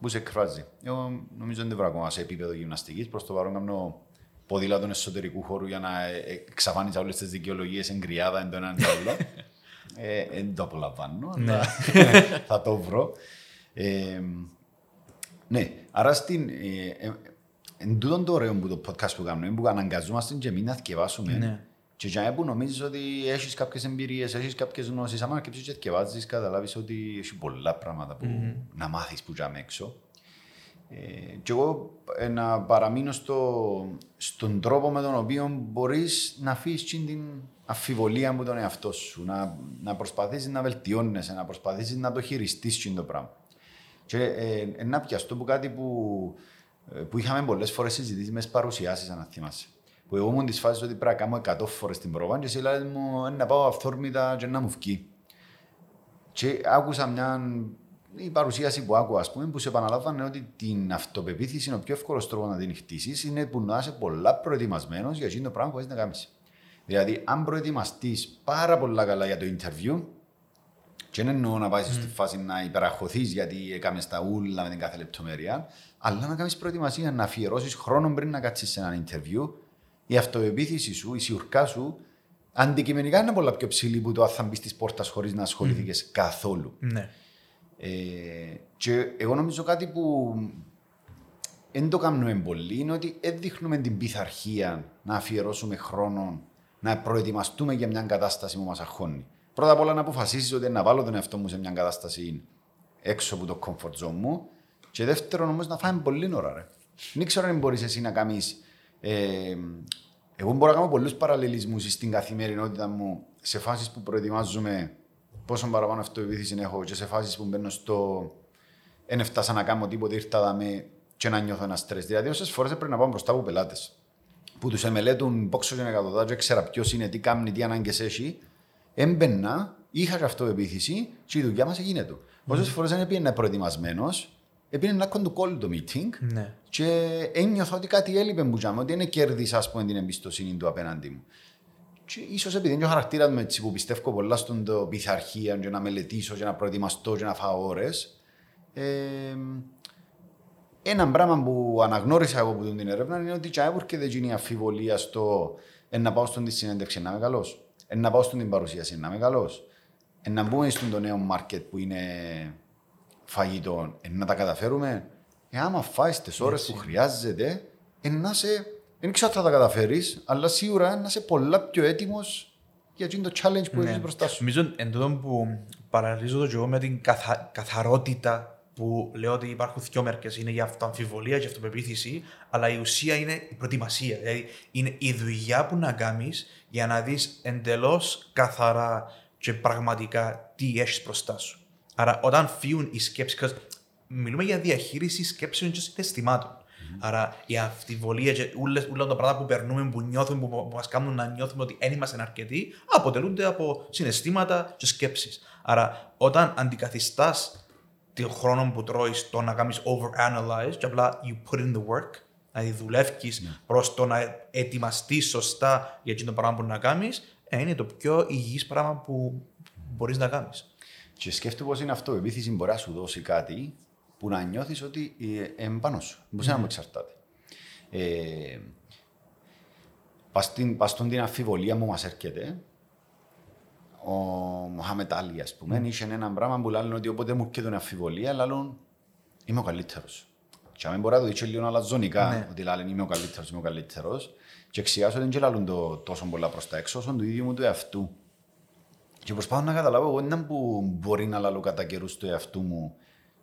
που σε εκφράζει. Εγώ νομίζω δεν βρω ακόμα σε επίπεδο γυμναστικής, προς το παρόν κάνω ποδήλατο εσωτερικού χώρου για να ε, ε, εξαφάνιζα όλες τις δικαιολογίες εν κρυάδα εν το έναν άλλο. ε, δεν το απολαμβάνω, ναι. αλλά θα το βρω. Ε, ναι, άρα στην, ε, ε, εν τούτον το ωραίο που το podcast που κάνουμε, που αναγκαζόμαστε και εμείς να θυκευάσουμε. Ναι. Και για που νομίζεις ότι έχεις κάποιες εμπειρίες, έχεις κάποιες γνώσεις, άμα αρκεψεις και θυκευάζεις, καταλάβεις ότι έχει πολλά πράγματα που mm-hmm. να μάθεις που για έξω. Ε, και εγώ ε, να παραμείνω στο, στον τρόπο με τον οποίο μπορείς να αφήσεις την αφιβολία μου τον εαυτό σου, να, να προσπαθήσεις να βελτιώνεσαι, να προσπαθήσεις να το χειριστείς το πράγμα. Και ε, ε, να πιαστώ που κάτι που, ε, που είχαμε πολλές φορές συζητήσει μες παρουσιάσεις, αν θυμάσαι. Που εγώ ήμουν της φάσης ότι πρέπει να κάνω 100 φορές την πρόβα και εσύ λέει μου «Ε, να πάω αυθόρμητα και να μου βγει. Και άκουσα μια η παρουσίαση που άκουγα, πούμε, που σε επαναλάβανε ότι την αυτοπεποίθηση είναι ο πιο εύκολος τρόπος να την χτίσεις, είναι που να είσαι πολλά προετοιμασμένος για αυτό το πράγμα που έχεις να κάνεις. Δηλαδή, αν προετοιμαστείς πάρα πολλά καλά για το interview, και δεν εννοώ να πάει mm. στη φάση να υπεραχωθείς γιατί έκαμες τα ούλα με την κάθε λεπτομέρεια, αλλά να κάνεις προετοιμασία, να αφιερώσεις χρόνο πριν να κάτσεις σε ένα interview. Η αυτοπεποίθηση σου, η σιουρκά σου, αντικειμενικά είναι πολλά πιο ψηλή που το αν θα μπεις της πόρτας χωρίς να ασχοληθεί mm. καθόλου. Ναι. Ε, και εγώ νομίζω κάτι που δεν το κάνουμε πολύ είναι ότι δεν δείχνουμε την πειθαρχία να αφιερώσουμε χρόνο να προετοιμαστούμε για μια κατάσταση που μας αγχώνει. Πρώτα απ' όλα να αποφασίσεις ότι να βάλω τον εαυτό μου σε μια κατάσταση έξω από το comfort zone μου. Και δεύτερον όμως να φάμε πολύ ώρα. Ρε. Δεν ξέρω αν μπορείς εσύ να κάνεις. Ε, εγώ μπορώ να κάνω πολλούς παραλληλισμούς στην καθημερινότητα μου σε φάσεις που προετοιμάζουμε πόσο παραπάνω αυτοεπίθεση έχω και σε φάσεις που μπαίνω στο. Δεν έφτασα να κάνω τίποτα, ήρθα δαμε και να νιώθω ένα στρες. Δηλαδή, όσες φορές πρέπει να πάω μπροστά από πελάτες που τους εμελέτουν πόξο και εκατοντά, ξέρα ποιος είναι, τι κάνει, τι ανάγκες έχει έμπαινα, είχα και αυτοεπίθεση και η δουλειά μας έγινε του. Mm. Όσες φορές δεν πήγαινε προετοιμασμένος, έπαιρνε να κάνω το call το meeting ναι. και ένιωθα ότι κάτι έλειπε μου τζάμε, ότι είναι κέρδισα την εμπιστοσύνη του απέναντι μου. Και ίσως επειδή είναι ο χαρακτήρας μου έτσι που πιστεύω πολλά στον το πειθαρχία και να μελετήσω και να προετοιμαστώ και να φάω ώρες, ε, ένα πράγμα που αναγνώρισα εγώ από την έρευνα είναι ότι τσάι και δεν γίνει αφιβολία στο να πάω στον τη συνέντευξη να είμαι καλός να πάω στην παρουσίαση, να είμαι καλός. Να μπούμε στον νέο market που είναι φαγητό, να τα καταφέρουμε. Ε, άμα φάεις τις ώρες που χρειάζεται, να σε. Δεν ξέρω αν θα τα καταφέρεις, αλλά σίγουρα να είσαι πολλά πιο έτοιμος για το challenge που ναι. έχει μπροστά σου. Νομίζω εν τω που παραλύζω το εγώ με την καθα... καθαρότητα που λέω ότι υπάρχουν δύο μέρκε. Είναι για αυτοαμφιβολία και αυτοπεποίθηση, αλλά η ουσία είναι η προετοιμασία. Δηλαδή είναι η δουλειά που να κάνεις για να δεις εντελώς καθαρά και πραγματικά τι έχεις μπροστά σου. Άρα, όταν φύγουν οι σκέψεις, μιλούμε για διαχείριση σκέψεων και συναισθημάτων. Mm-hmm. Άρα, η αμφιβολία και όλα τα πράγματα που περνούμε, που νιώθουμε, που, που μας κάνουν να νιώθουμε ότι δεν είμαστε αρκετοί, αποτελούνται από συναισθήματα και σκέψεις. Άρα, όταν αντικαθιστάς τον χρόνο που τρώεις το να κάνεις overanalyze, και απλά you put in the work, Δηλαδή δουλεύει ναι. προς το να ετοιμαστείς σωστά για το πράγμα που να κάνεις, ε, είναι το πιο υγιής πράγμα που μπορείς να κάνεις. Και σκέφτομαι πώ είναι αυτό. Η επίθεση μπορεί να σου δώσει κάτι που να νιώθεις ότι είναι πάνω σου. Μπορεί να μου εξαρτάται. Ε, Πας στον την αφιβολία μου μας έρχεται, ο Μοχάμετ Άλλη, ας πούμε, mm. είχε ένα πράγμα που λένε ότι όποτε μου έρχεται αφιβολία, λένε είμαι ο καλύτερος. Και αν μπορεί να το δείξει λίγο αλαζονικά, ναι. ότι λένε είμαι ο καλύτερος, είμαι ο καλύτερος. Και εξιάσω ότι δεν λαλούν το τόσο πολλά προς τα έξω, όσο του ίδιου μου του εαυτού. Και προσπάθω να καταλάβω εγώ είναι που μπορεί να λαλώ κατά καιρούς του εαυτού μου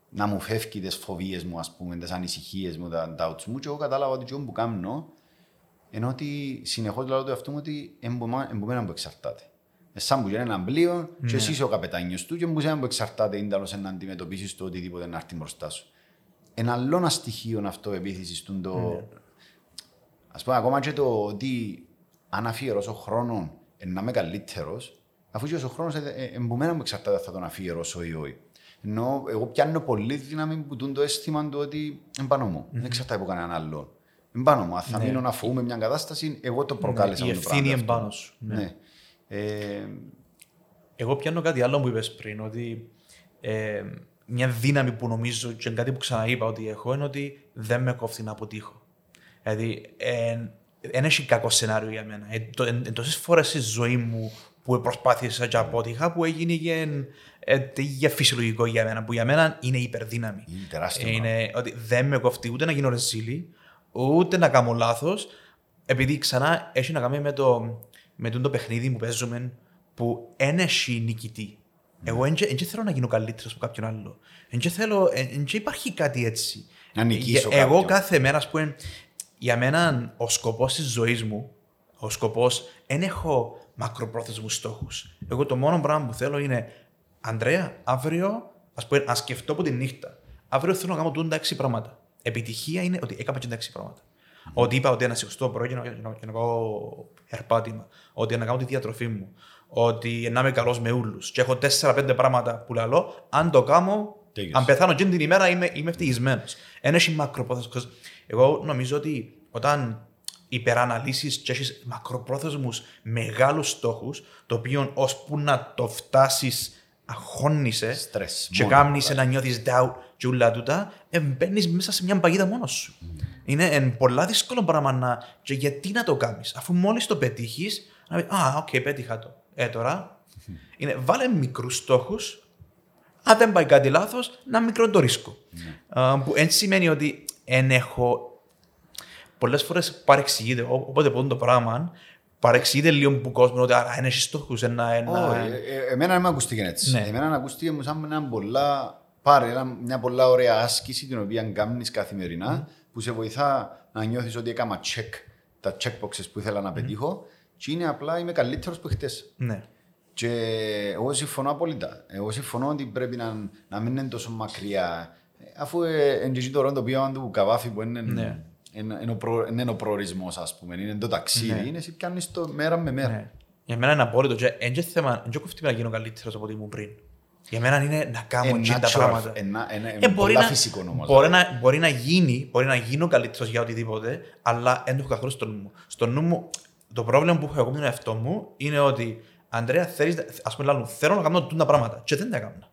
να μου φεύγει τις φοβίες μου, ας πούμε, τις ανησυχίες μου, τα doubts μου και εγώ κατάλαβα ότι αυτό που κάνω ενώ ότι συνεχώς λαλώ του εαυτού μου ότι εμπομένα που εξαρτάται. Σαν που γίνει ένα πλοίο και ναι. εσύ είσαι ο καπετάνιος του και εμπομένα που εξαρτάται είναι τέλος να αντιμετωπίσεις το οτιδήποτε να έρθει μπροστά σου ένα άλλο ένα στοιχείο αυτό επίθεσης του. Το... Mm. Α πούμε, ακόμα και το ότι αν αφιερώσω χρόνο να είμαι καλύτερος, αφού και ο χρόνος εμπομένα μου εξαρτάται θα τον αφιερώσω ή όχι. Ενώ εγώ πιάνω πολύ δύναμη που το αίσθημα του ότι εμπάνω μου. Mm-hmm. Δεν εξαρτάται από κανέναν άλλον. Εμπάνω μου. Αν θα ναι. μείνω να φοβούμαι μια κατάσταση, εγώ το προκάλεσα. Ναι, η ευθύνη εμπάνω σου. Ναι. ναι. Ε, Εγώ πιάνω κάτι άλλο που είπες πριν, ότι ε, μια δύναμη που νομίζω και κάτι που ξαναείπα ότι έχω είναι ότι δεν με κόφτει να αποτύχω. Δηλαδή, δεν έχει κακό σενάριο για μένα. Ε, το- εν, εν τόσες φορές στη ζωή μου που προσπάθησα και απότυχα που έγινε για, ε, για φυσιολογικό για μένα, που για μένα είναι υπερδύναμη. είναι τεράστιο. Ε, πράγμα. είναι ότι δεν με κοφτεί ούτε να γίνω ρεζίλη, ούτε να κάνω λάθος, επειδή ξανά έχει να κάνει με το, με το παιχνίδι που παίζουμε που δεν έχει νικητή. Εγώ δεν θέλω να γίνω καλύτερος από κάποιον άλλο. Δεν θέλω, δεν υπάρχει κάτι έτσι. Να νικήσω Ε, Εγώ κάποιον. κάθε μέρα, ας πούμε, για μένα ο σκοπός της ζωής μου, ο σκοπός, δεν έχω μακροπρόθεσμους στόχους. Εγώ το μόνο πράγμα που θέλω είναι, Ανδρέα, αύριο, ας πούμε, να σκεφτώ από τη νύχτα. Αύριο θέλω να κάνω τούντα έξι πράγματα. Επιτυχία είναι ότι έκανα και τα έξι πράγματα. Ότι είπα ότι να σηκωστώ το πρωί και να, και να, και να κάνω ερπάτημα. Ότι να κάνω τη διατροφή μου. Ότι να είμαι καλός με όλου. Και έχω τέσσερα-πέντε πράγματα που λέω. Αν το κάνω, Τέλειωσε. αν πεθάνω εκείνη την ημέρα είμαι, είμαι ευτυχισμένος. Ένα έχει μακροπρόθεσμος. Εγώ νομίζω ότι όταν υπεραναλύσεις και έχεις μακροπρόθεσμους μεγάλους στόχους, το οποίο ώσπου να το φτάσεις, αγχώνεσαι Στρες, και μόνο κάνει φτάσεις. να νιώθεις doubt και όλα τούτα, ε, μπαίνεις μέσα σε μια παγίδα μόνος σου. Είναι εν, πολλά δύσκολο πράγμα να. Και γιατί να το κάνει, αφού μόλις το πετύχεις, να πεις Α, οκ, πέτυχα το. Ε, τώρα. είναι, βάλε μικρούς στόχους. Αν δεν πάει κάτι λάθος, να μικρό το ρίσκο. Α, που έτσι σημαίνει ότι εν έχω. Πολλές φορές παρεξηγείται. Ό- Οπότε πω το πράγμα, παρεξηγείται λίγο που κόσμος ότι άρα είναι στόχου. Ένα, ένα, Όχι, ε, ε, εμένα δεν με ακούστηκε έτσι. Ναι. Εμένα ακούστηκε μου σαν ένα πολλά, πάρε ένα- μια πολλά ωραία άσκηση την οποία κάνεις καθημερινά που σε βοηθά να νιώθεις ότι έκανα check τα checkboxes που ήθελα να πετύχω και είναι απλά είμαι καλύτερος που χτες. ναι. Και εγώ συμφωνώ απόλυτα. Εγώ συμφωνώ ότι πρέπει να, να μην είναι τόσο μακριά. Ε, Αφού ε, είναι και εκεί το ρόντο οποίο του καβάφι που είναι, Ναι. Είναι, είναι, ο προ, είναι ο προορισμός ας πούμε, είναι το ταξίδι, Ναι. είναι εσύ πιάνεις το μέρα με μέρα. Ναι. Για μένα είναι απόλυτο. Και εν και θέμα, εν και κοφτεί να γίνω καλύτερος από ό,τι ήμουν πριν. Για μένα είναι να κάνω Ε, εκείνα τα natural, πράγματα. ε, να- ε, Ε, ε, μπορεί, πολλά να, φυσικό όμως. μπορεί, δηλαδή. να, μπορεί να γίνει, μπορεί να γίνω καλύτερος για οτιδήποτε, αλλά δεν το έχω καθόλου στο νου μου. Στο νου μου, το πρόβλημα που έχω εγώ με τον εαυτό μου είναι ότι Αντρέα, θέλεις, να- ας πούμε, λάλλον, θέλω να κάνω τούτα πράγματα και δεν τα έκανα.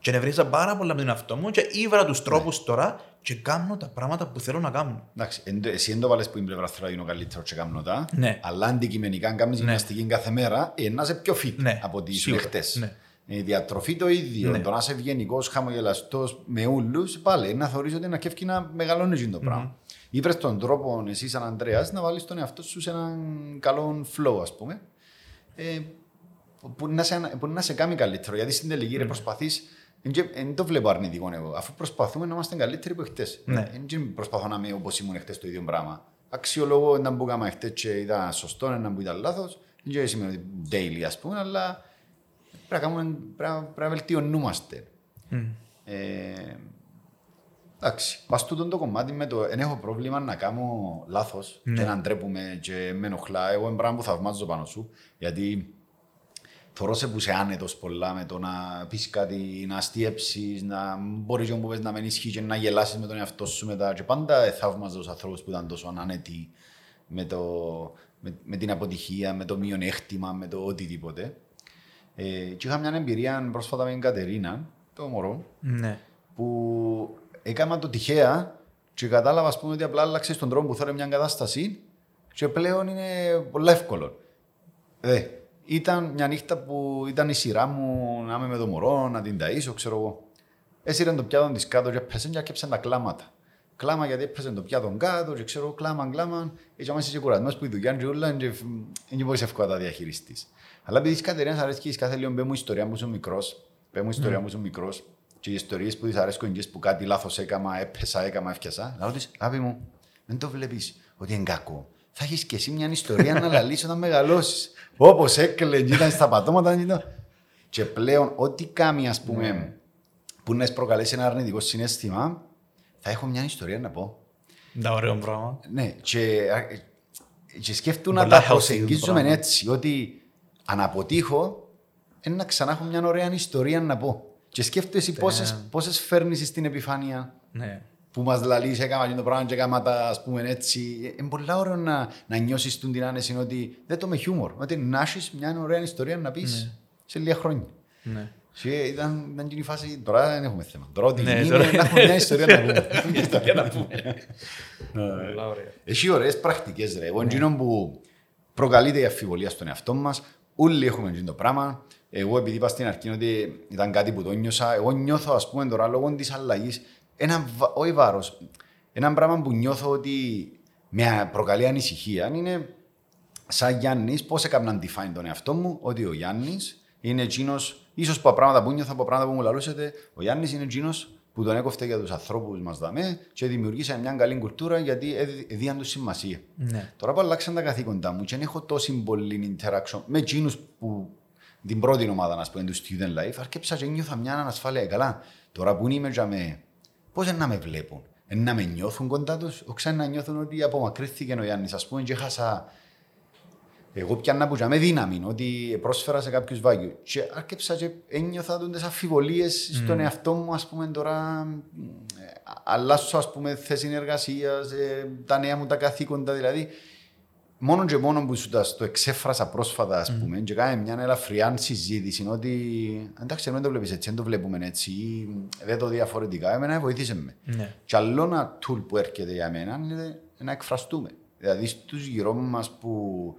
Και νευρίασα πάρα πολλά με τον εαυτό μου και ήβρα τους τρόπους τώρα και κάνω τα πράγματα που θέλω να κάνω. Εντάξει, εν το- εσύ δεν το βάλες που είναι πλευρά θέλω να γίνω καλύτερος και κάνω τα, Ναι. αλλά αντικειμενικά αν κάνεις γυμναστική κάθε μέρα, ε, να είσαι πιο fit Ναι, από ό,τι ήσουν σίγουρα, χτες. ναι. Η διατροφή το ίδιο, Ναι. το να είσαι ευγενικός, χαμογελαστός με όλους, πάλι να θεωρείς ότι είναι κέφκι να μεγαλώνεις εκείνο το πράγμα. Ήβρες τον τρόπο εσύ σαν Ανδρέας να βάλεις τον εαυτό σου σε έναν καλό flow ας πούμε, ε, που, να σε, που να σε κάνει καλύτερο. Γιατί στην τελική Ναι. ρε προσπαθείς, δεν το βλέπω αρνητικό εγώ, αφού προσπαθούμε να είμαστε καλύτεροι από χτες. Ναι. Δεν προσπαθώ να είμαι όπως ήμουν χτες το ίδιο πράγμα. Αξιολογώ να που έκανα χτες και ήταν σωστό, να που ήταν λάθος. Δεν σημαίνει ότι daily ας πούμε, αλλά πρέπει να, κάνουμε, πρέπει, να- πρέπει να βελτιωνούμαστε. Ε, εντάξει, πας τούτον το κομμάτι με το δεν έχω πρόβλημα να κάνω λάθος Ναι. και να ντρέπουμε και με ενοχλά. Εγώ είναι πράγμα που θαυμάζω πάνω σου, γιατί Θωρώ σε που είσαι άνετος πολλά με το να πεις κάτι, να αστείεψεις, να μπορείς και όπου πες να μην ισχύει και να γελάσεις με τον εαυτό σου μετά. Και πάντα θαύμαζα τους ανθρώπους που ήταν τόσο ανάνετοι με, το, με, με την αποτυχία, με το μειονέκτημα, με το οτιδήποτε. Ε, και είχα μια εμπειρία πρόσφατα με την Κατερίνα, το μωρό, Ναι. που έκανα το τυχαία και κατάλαβα ας πούμε, ότι απλά άλλαξες τον τρόπο που θέλω μια κατάσταση και πλέον είναι πολύ εύκολο. Ε, ήταν μια νύχτα που ήταν η σειρά μου να είμαι με το μωρό, να την ταΐσω, ξέρω εγώ. Έσυρε το πιάτο της κάτω και έπαιζε και έκαψε τα κλάματα. Κλάμα γιατί έπαιζε το πιάτο κάτω και ξέρω, κλάμα, κλάμα. Έτσι όμως είσαι κουρασμένος που η δουλειά είναι όλα και δεν μπορείς εύκολα να τα διαχειριστείς. Αλλά επειδή της Κατερίνας αρέσει και κάθε λίγο μπε μου ιστορία μου ήσουν μικρός, μπε μου ιστορία μου ήσουν μικρός και οι ιστορίες που της αρέσκουν και που κάτι λάθος έκαμα, έπεσα, έκαμα, έφτιασα. Λάω της, αγάπη μου, δεν το βλέπεις ότι είναι κακό. Θα έχεις και εσύ μια ιστορία να λαλείς όταν μεγαλώσεις. Όπως έκλαιγε, ήταν στα πατώματα. ήταν- Και πλέον, ό,τι κάνει, ας πούμε, που να προκαλέσει ένα αρνητικό συνέστημα, θα έχω μια ιστορία να πω. Τα ωραίο πράγμα. Ναι, και, και σκέφτομαι να Πολλά τα healthy προσεγγίζουμε πράγμα. έτσι, ότι αν αποτύχω, είναι να ξανά έχω μια ωραία ιστορία να πω. Και σκέφτομαι εσύ πόσες, πόσες φέρνεις στην επιφάνεια. Ναι. Που μας λαλείς έκανα το πράγμα και έκανα τα ας πούμε έτσι. Είναι πολύ ωραίο να, να νιώσεις την άνεση ότι δεν το με χιούμορ. Ότι να έχεις μια ωραία ιστορία να πεις ναι. σε λίγα χρόνια. Ναι. Και ήταν, ήταν και η φάση, τώρα δεν έχουμε θέμα. Τώρα ότι ναι, είναι να έχουμε μια ιστορία να πούμε. ιστορία να πούμε. Έχει ωραίες πρακτικές ρε. Εγώ ναι. που προκαλείται η αφιβολία στον εαυτό μας, όλοι έχουμε το πράγμα. Εγώ επειδή είπα στην αρχή ότι ήταν κάτι που το νιώσα, εγώ νιώθω ας πούμε τώρα λόγω της αλλαγής ένα, όχι βάρος, ένα πράγμα που νιώθω ότι με προκαλεί ανησυχία είναι σαν Γιάννης, πώς έκανα define τον εαυτό μου, ότι ο Γιάννης είναι εκείνος, ίσως από πράγματα που νιώθω, από πράγματα που μου λαλούσατε, ο Γιάννης είναι εκείνος που τον έκοφτε για τους ανθρώπους μας δαμέ και δημιουργήσε μια καλή κουλτούρα γιατί έδιαν του σημασία. Ναι. Τώρα που αλλάξαν τα καθήκοντά μου και δεν έχω τόση πολύ interaction με εκείνους που την πρώτη ομάδα, να πούμε, του student life, αρκέψα και νιώθα μια ανασφάλεια. Καλά, τώρα που είμαι για με Πώς να με βλέπουν, να με νιώθουν κοντά τους, όχι να νιώθουν ότι απομακρύνθηκε ο Γιάννης, ας πούμε, και χάσα. Εγώ πιάνα που με δύναμη, ότι πρόσφερα σε κάποιους βάγιου. Και άρχισα και ένιωθα τις αφιβολίες mm. στον εαυτό μου, ας πούμε, τώρα. Αλλάσω, ας πούμε, θέση εργασία, ε, τα νέα μου τα καθήκοντα, δηλαδή μόνο και μόνο που σου το εξέφρασα πρόσφατα, ας πούμε, mm. και κάνει μια ελαφριά συζήτηση, ότι εντάξει, δεν το βλέπεις έτσι, δεν το βλέπουμε έτσι, δεν το διαφορετικά, εμένα βοήθησε με. Ναι. Και άλλο ένα tool που έρχεται για μένα είναι να εκφραστούμε. Δηλαδή στους γύρω μας που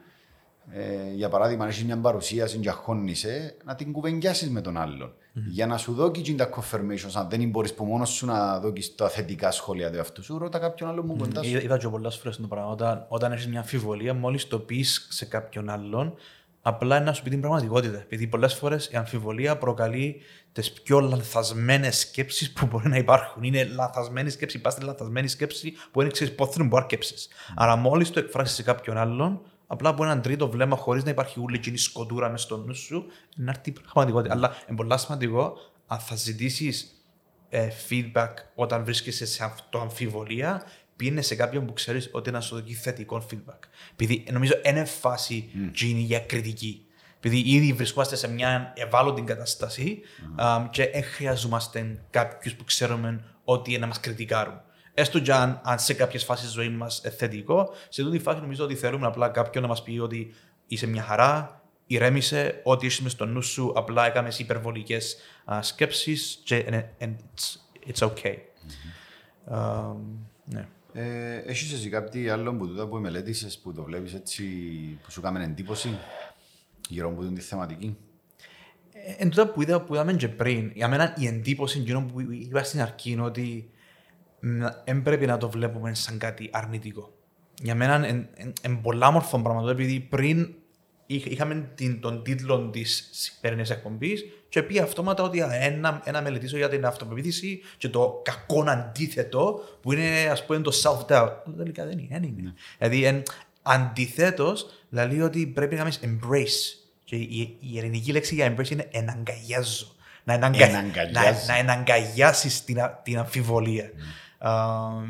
ε, για παράδειγμα, αν έχεις μια παρουσίαση και αγχώνεσαι, να την κουβεντιάσεις με τον άλλον. Mm-hmm. Για να σου δώσει τα confirmations, αν δεν μπορείς που μόνος σου να δώσεις τα θετικά σχόλια του αυτού σου, ρώτα κάποιον άλλο μου κοντά σου. Είδα και πολλές φορές το πράγμα. Όταν, όταν έχεις μια αμφιβολία, μόλις το πεις σε κάποιον άλλον, απλά είναι να σου πει την πραγματικότητα. Επειδή πολλές φορές η αμφιβολία προκαλεί τις πιο λανθασμένες σκέψεις που μπορεί να υπάρχουν. Είναι λανθασμένη σκέψη, πας στη λανθασμένη σκέψη που δεν ξέρεις πότε θα μπορείς να Mm. Άρα, μόλις το εκφράσεις σε κάποιον άλλον, απλά από έναν τρίτο βλέμμα χωρίς να υπάρχει ούλη εκείνη σκοτούρα μες στο νου σου, να έρθει η πραγματικότητα. Αλλά είναι πολύ σημαντικό αν θα ζητήσεις ε, feedback όταν βρίσκεσαι σε αυτοαμφιβολία, πήγαινε σε κάποιον που ξέρεις ότι να σου δώσει θετικό feedback. Επειδή νομίζω είναι φάση mm. για κριτική. Επειδή ήδη βρισκόμαστε σε μια ευάλωτη κατάσταση mm. και δεν χρειαζόμαστε κάποιους που ξέρουμε ότι είναι να μας κριτικάρουν. Έστω και αν, αν σε κάποιες φάσεις της ζωής μας θετικό, σε αυτή τη φάση νομίζω ότι θέλουμε απλά κάποιον να μας πει ότι είσαι μια χαρά, ηρέμησε, ό,τι είσαι στο νου σου, απλά έκαμες υπερβολικές σκέψεις και and it's, it's okay. Mm-hmm. Um, ναι. Ε, έχεις εσύ κάτι άλλο που τούτα που μελέτησες, που το βλέπεις έτσι, που σου κάνει εντύπωση γύρω από τη θεματική; Ε, εν τούτα που, είδα, που είδαμε και πριν, για μένα η εντύπωση γύρω που είπα στην αρχή είναι ότι δεν πρέπει να το βλέπουμε σαν κάτι αρνητικό. Για μένα είναι πολλά μορφό πράγμα, επειδή πριν είχαμε την, τον τίτλο της σημερινής εκπομπής και πει αυτόματα ότι ένα, ένα μελετήσω για την αυτοπεποίθηση και το κακό αντίθετο που είναι ας πούμε το self-doubt. Τελικά δεν είναι. είναι. Ναι. Δηλαδή, αντιθέτως, λέει ότι πρέπει να κάνεις embrace. Και η, η ελληνική λέξη για embrace είναι εναγκαλιάζω. Να, εναγκα... να, να εναγκαλιάσει την, την αμφιβολία. Mm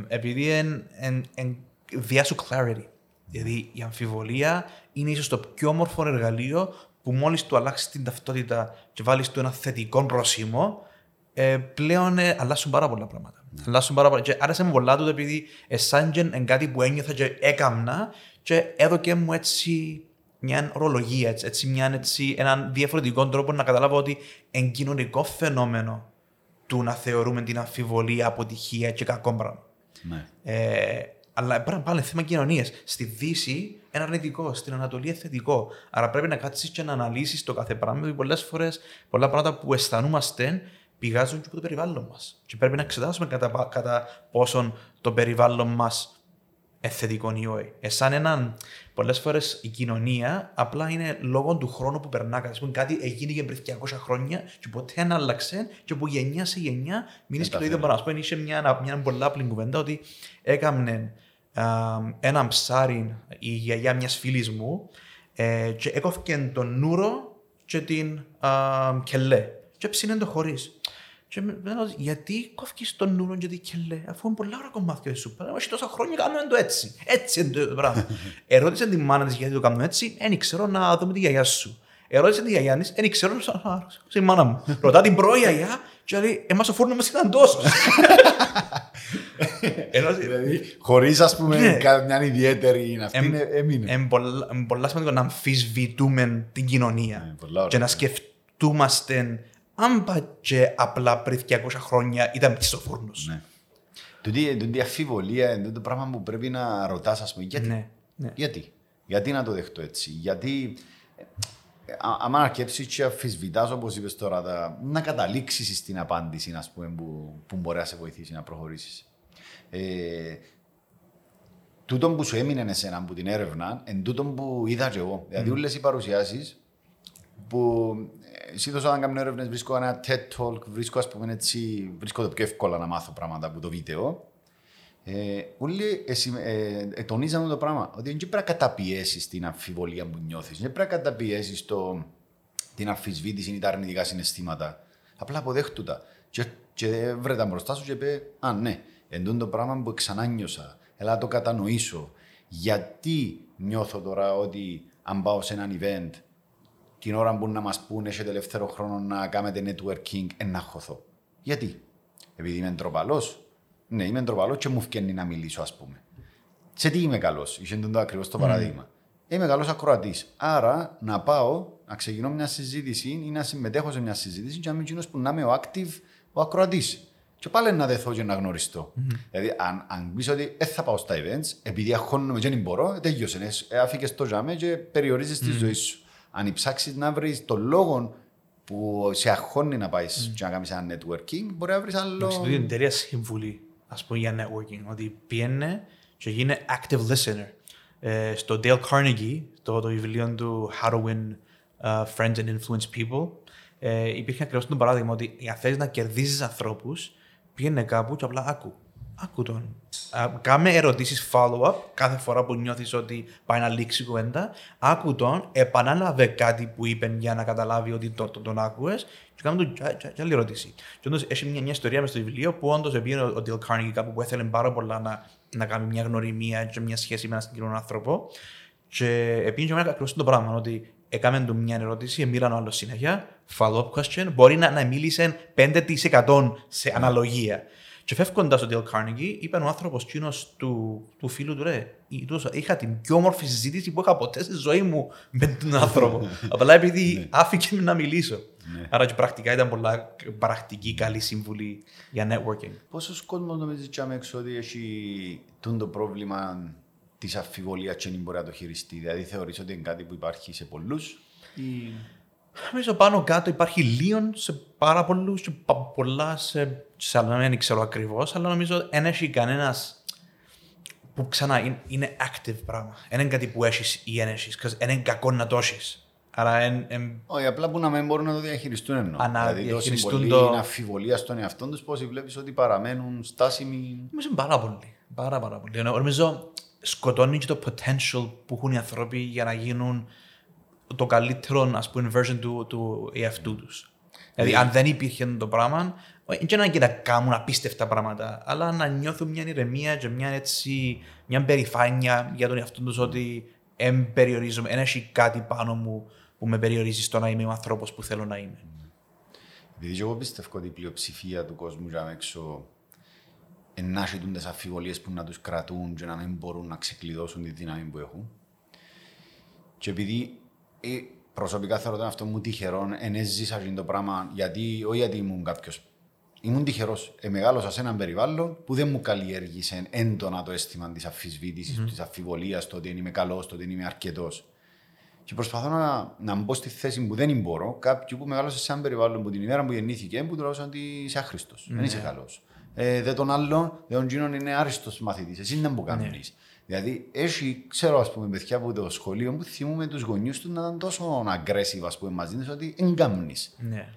επειδή εν, διάσου clarity. Δηλαδή η αμφιβολία είναι ίσως το πιο όμορφο εργαλείο που μόλις του αλλάξεις την ταυτότητα και βάλεις του ένα θετικό πρόσημο, ε, πλέον ε, αλλάσουν πάρα πολλά πράγματα. Ναι. Αλλάσουν πάρα πολλά. Και άρεσε μου πολλά του επειδή εσάντζεν εν κάτι που ένιωθα και έκαμνα και έδωκε μου έτσι μια ορολογία, έτσι, έτσι, μια, έτσι, έναν διαφορετικό τρόπο να καταλάβω ότι εν κοινωνικό φαινόμενο του να θεωρούμε την αμφιβολία αποτυχία και κακό πράγμα. Ναι. Ε, αλλά πρέπει πάλι θέμα κοινωνίας. Στη Δύση είναι αρνητικό, στην Ανατολή είναι θετικό. Άρα πρέπει να κάτσεις και να αναλύσεις το κάθε πράγμα. Γιατί πολλές φορές πολλά πράγματα που αισθανόμαστε πηγάζουν και από το περιβάλλον μας. Και πρέπει να εξετάσουμε κατά, κατά πόσον το περιβάλλον μας θετικό ή όχι. Εσάν έναν, πολλές φορές η κοινωνία απλά είναι λόγω του χρόνου που περνά. Κάτι, κάτι έγινε πριν 200 χρόνια και ποτέ δεν άλλαξε και από γενιά σε γενιά μείνεις και το ίδιο πράγμα. Α πούμε, είχε μια, μια πολλά απλή κουβέντα ότι έκαμνε ένα ψάρι η γιαγιά μιας φίλης μου ε, και έκοφηκε τον νούρο και την α, κελέ. Και ψήνε το χωρίς. Και με λέω, γιατί κόφει τον νου και και λέει, αφού είναι πολλά ώρα κομμάτια σου. Όχι τόσα χρόνια κάνουμε το έτσι. Έτσι είναι το πράγμα. Ερώτησε τη μάνα της γιατί το κάνουμε έτσι, δεν ξέρω να δούμε τη γιαγιά σου. Ερώτησε τη γιαγιά της, δεν ξέρω να η μάνα μου. Ρωτά την πρώη γιαγιά και λέει, εμάς ο φούρνος μας ήταν τόσος. Ενώ- Δηλαδή, χωρίς ας πούμε Ναι. κα- μια ιδιαίτερη αυτή Εμ- είναι- έμεινε. Είναι πολλά, είναι πολλά σημαντικό να αμφισβητούμε την κοινωνία Ναι, πολλά ωραία. και να σκεφτούμαστε αν πάει και απλά πριν 200 χρόνια ήταν πίσω φούρνος. Ναι. Τούτη τούτη η αφιβολία είναι το πράγμα που πρέπει να ρωτάς ας πούμε γιατί; Ναι, ναι. Γιατί; Γιατί να το δεχτώ έτσι; Γιατί ε, α- άμα αρκέψεις και αφισβητάς όπως είπες τώρα τα, να καταλήξεις στην απάντηση ας πούμε, που, που μπορεί να σε βοηθήσει να προχωρήσεις. Ε, τούτο που σου έμεινε εσένα από την έρευνα εν τούτο που είδα και εγώ. Δηλαδή όλες οι παρουσιάσεις που ε, συνήθως όταν κάνω έρευνες βρίσκω ένα TED Talk, βρίσκω ας πούμε έτσι, βρίσκω το πιο εύκολα να μάθω πράγματα από το βίντεο. Ε, όλοι εσύ, ε, ε, τονίζαμε το πράγμα, ότι δεν πρέπει να καταπιέσεις την αμφιβολία που νιώθεις, δεν πρέπει να καταπιέσεις την αμφισβήτηση ή τα αρνητικά συναισθήματα. Απλά αποδέχτου τα. Και, και βρε τα μπροστά σου και πει, Α, ναι, εντούν το πράγμα που ξανά νιώσα. Έλα να το κατανοήσω. Γιατί νιώθω τώρα ότι αν πάω σε έναν event την ώρα που να μας πούνε έχετε ελεύθερο χρόνο να κάνετε networking, ε, να χωθώ. Γιατί; Επειδή είμαι ντροπαλός. Ναι, είμαι ντροπαλός και μου φκένει να μιλήσω, ας πούμε. Σε τι είμαι καλός, είχε το ακριβώς το παράδειγμα. Είμαι καλός ακροατής. Άρα να πάω να ξεκινώ μια συζήτηση ή να συμμετέχω σε μια συζήτηση και να μην γίνω που να είμαι ο active, ο ακροατής. Και πάλι να δεθώ και να γνωριστώ. Δηλαδή, αν, αν πει ότι δεν θα πάω στα events, επειδή αγχώνομαι και δεν μπορώ, τέλειωσε. Ε, Άφηκες το τζάμε και περιορίζεις τη ζωή σου. Αν ψάξει να βρεις τον λόγο που σε αγχώνει να πάεις και να κάνεις ένα networking, μπορεί να βρεις άλλο. Εντάξει, τούτη είναι εταιρεία συμβουλή, ας πούμε, για networking. Ότι πιένε και γίνε active listener. Ε, στο Dale Carnegie, το, το βιβλίο του How to Win uh, Friends and Influence People, ε, υπήρχε ακριβώς το παράδειγμα ότι αν θέλεις να κερδίζεις ανθρώπους, πήγαινε κάπου και απλά άκου. Άκου τον. Α, Κάμε ερωτήσεις follow-up κάθε φορά που νιώθεις ότι πάει να λήξει η κουβέντα. Άκου τον, επανάλαβε κάτι που είπε για να καταλάβει ότι τον, τον, τον άκουες και κάμε του και- και- και άλλη ερώτηση. Και όντως έχει μια, μια ιστορία μες στο βιβλίο που όντως πήγαινε ο, ο Dale Carnegie κάπου που έθελε πάρα πολλά να, να κάνει μια γνωριμία και μια σχέση με έναν συγκεκριμένο άνθρωπο και πήγαινε και εμένα ακριβώς το πράγμα ότι έκαμε του μια ερώτηση, εμίλαν ο άλλος συνέχεια, follow-up question, μπορεί να, να μίλησε 5% σε αναλογία. Και φεύγοντας ο Dale Carnegie, είπε ο άνθρωπος εκείνος του, του φίλου του, ρε, «Ήτως- είχα την πιο όμορφη συζήτηση που είχα ποτέ στη ζωή μου με τον άνθρωπο. Απλά επειδή άφηκε με να μιλήσω. Άρα και πρακτικά ήταν πολλά πρακτική καλή συμβουλή για networking. Πόσος κόσμος νομίζεις και έξω ότι έχει τούν το πρόβλημα της αφιβολίας και δεν μπορεί να το χειριστεί; Δηλαδή θεωρείς ότι είναι κάτι που υπάρχει σε πολλούς ή... Νομίζω πάνω κάτω υπάρχει λίον σε πάρα πολλούς και πα- πολλά σε, σε άλλα. Δεν ξέρω ακριβώς, αλλά νομίζω δεν έχει κανένας που ξανά είναι, είναι active πράγμα. Δεν είναι κάτι που έχεις ή δεν έχεις. Δεν είναι κακό να το έχεις. Άρα εν, εν, Όχι, απλά που να μην μπορούν να το διαχειριστούν εννοώ. Α, να δηλαδή τόση διαχειριστούν πολύ το- είναι αφιβολία στον εαυτό τους πώς βλέπεις ότι παραμένουν στάσιμοι. νομίζω είναι πάρα πολύ. Πάρα, πάρα πολύ. Ενώ Νομίζω σκοτώνει και το potential που έχουν οι άνθρωποι για να γίνουν το καλύτερο ας πούμε, version του, του εαυτού τους. Δηλαδή, αν δεν υπήρχε το πράγμα, όχι και να και να κάνουν απίστευτα πράγματα, αλλά να νιώθουν μια ηρεμία και μια, έτσι, μια περηφάνεια για τον εαυτό τους ότι δεν περιορίζομαι, δεν έχει κάτι πάνω μου που με περιορίζει στο να είμαι ο άνθρωπος που θέλω να είμαι. Επειδή και εγώ πιστεύω ότι η πλειοψηφία του κόσμου για έξω ενάχει τις αφιβολίες που να τους κρατούν και να μην μπορούν να ξεκλειδώσουν τη δύναμη που έχουν. Και επειδή ε, προσωπικά θεωρώ τον αυτό μου τυχερό, εν έζησα αυτό το πράγμα, γιατί, όχι γιατί ήμουν κάποιος Ήμουν τυχερός. Ε, μεγάλωσα σε έναν περιβάλλον που δεν μου καλλιέργησε έντονα το αίσθημα της αμφισβήτηση, mm-hmm. της αμφιβολία, το ότι δεν είμαι καλός, το ότι δεν είμαι αρκετός. Και προσπαθώ να, να μπω στη θέση που δεν μπορώ, κάποιου που μεγάλωσε σε έναν περιβάλλον που την ημέρα που γεννήθηκε, που του λέω ότι είσαι άχρηστος, δεν είσαι καλός. Ε, δεν τον άλλο, δεν τον γίνον είναι άριστος μαθητής. Εσύ δεν μου κάνεις. Δηλαδή, έχει, ξέρω, ας πούμε, παιδιά από το σχολείο που θυμούμε τους γονεί τους να ήταν τόσο aggressive, ας πούμε, μαζί τους, ότι εγκάμνει. Ναι.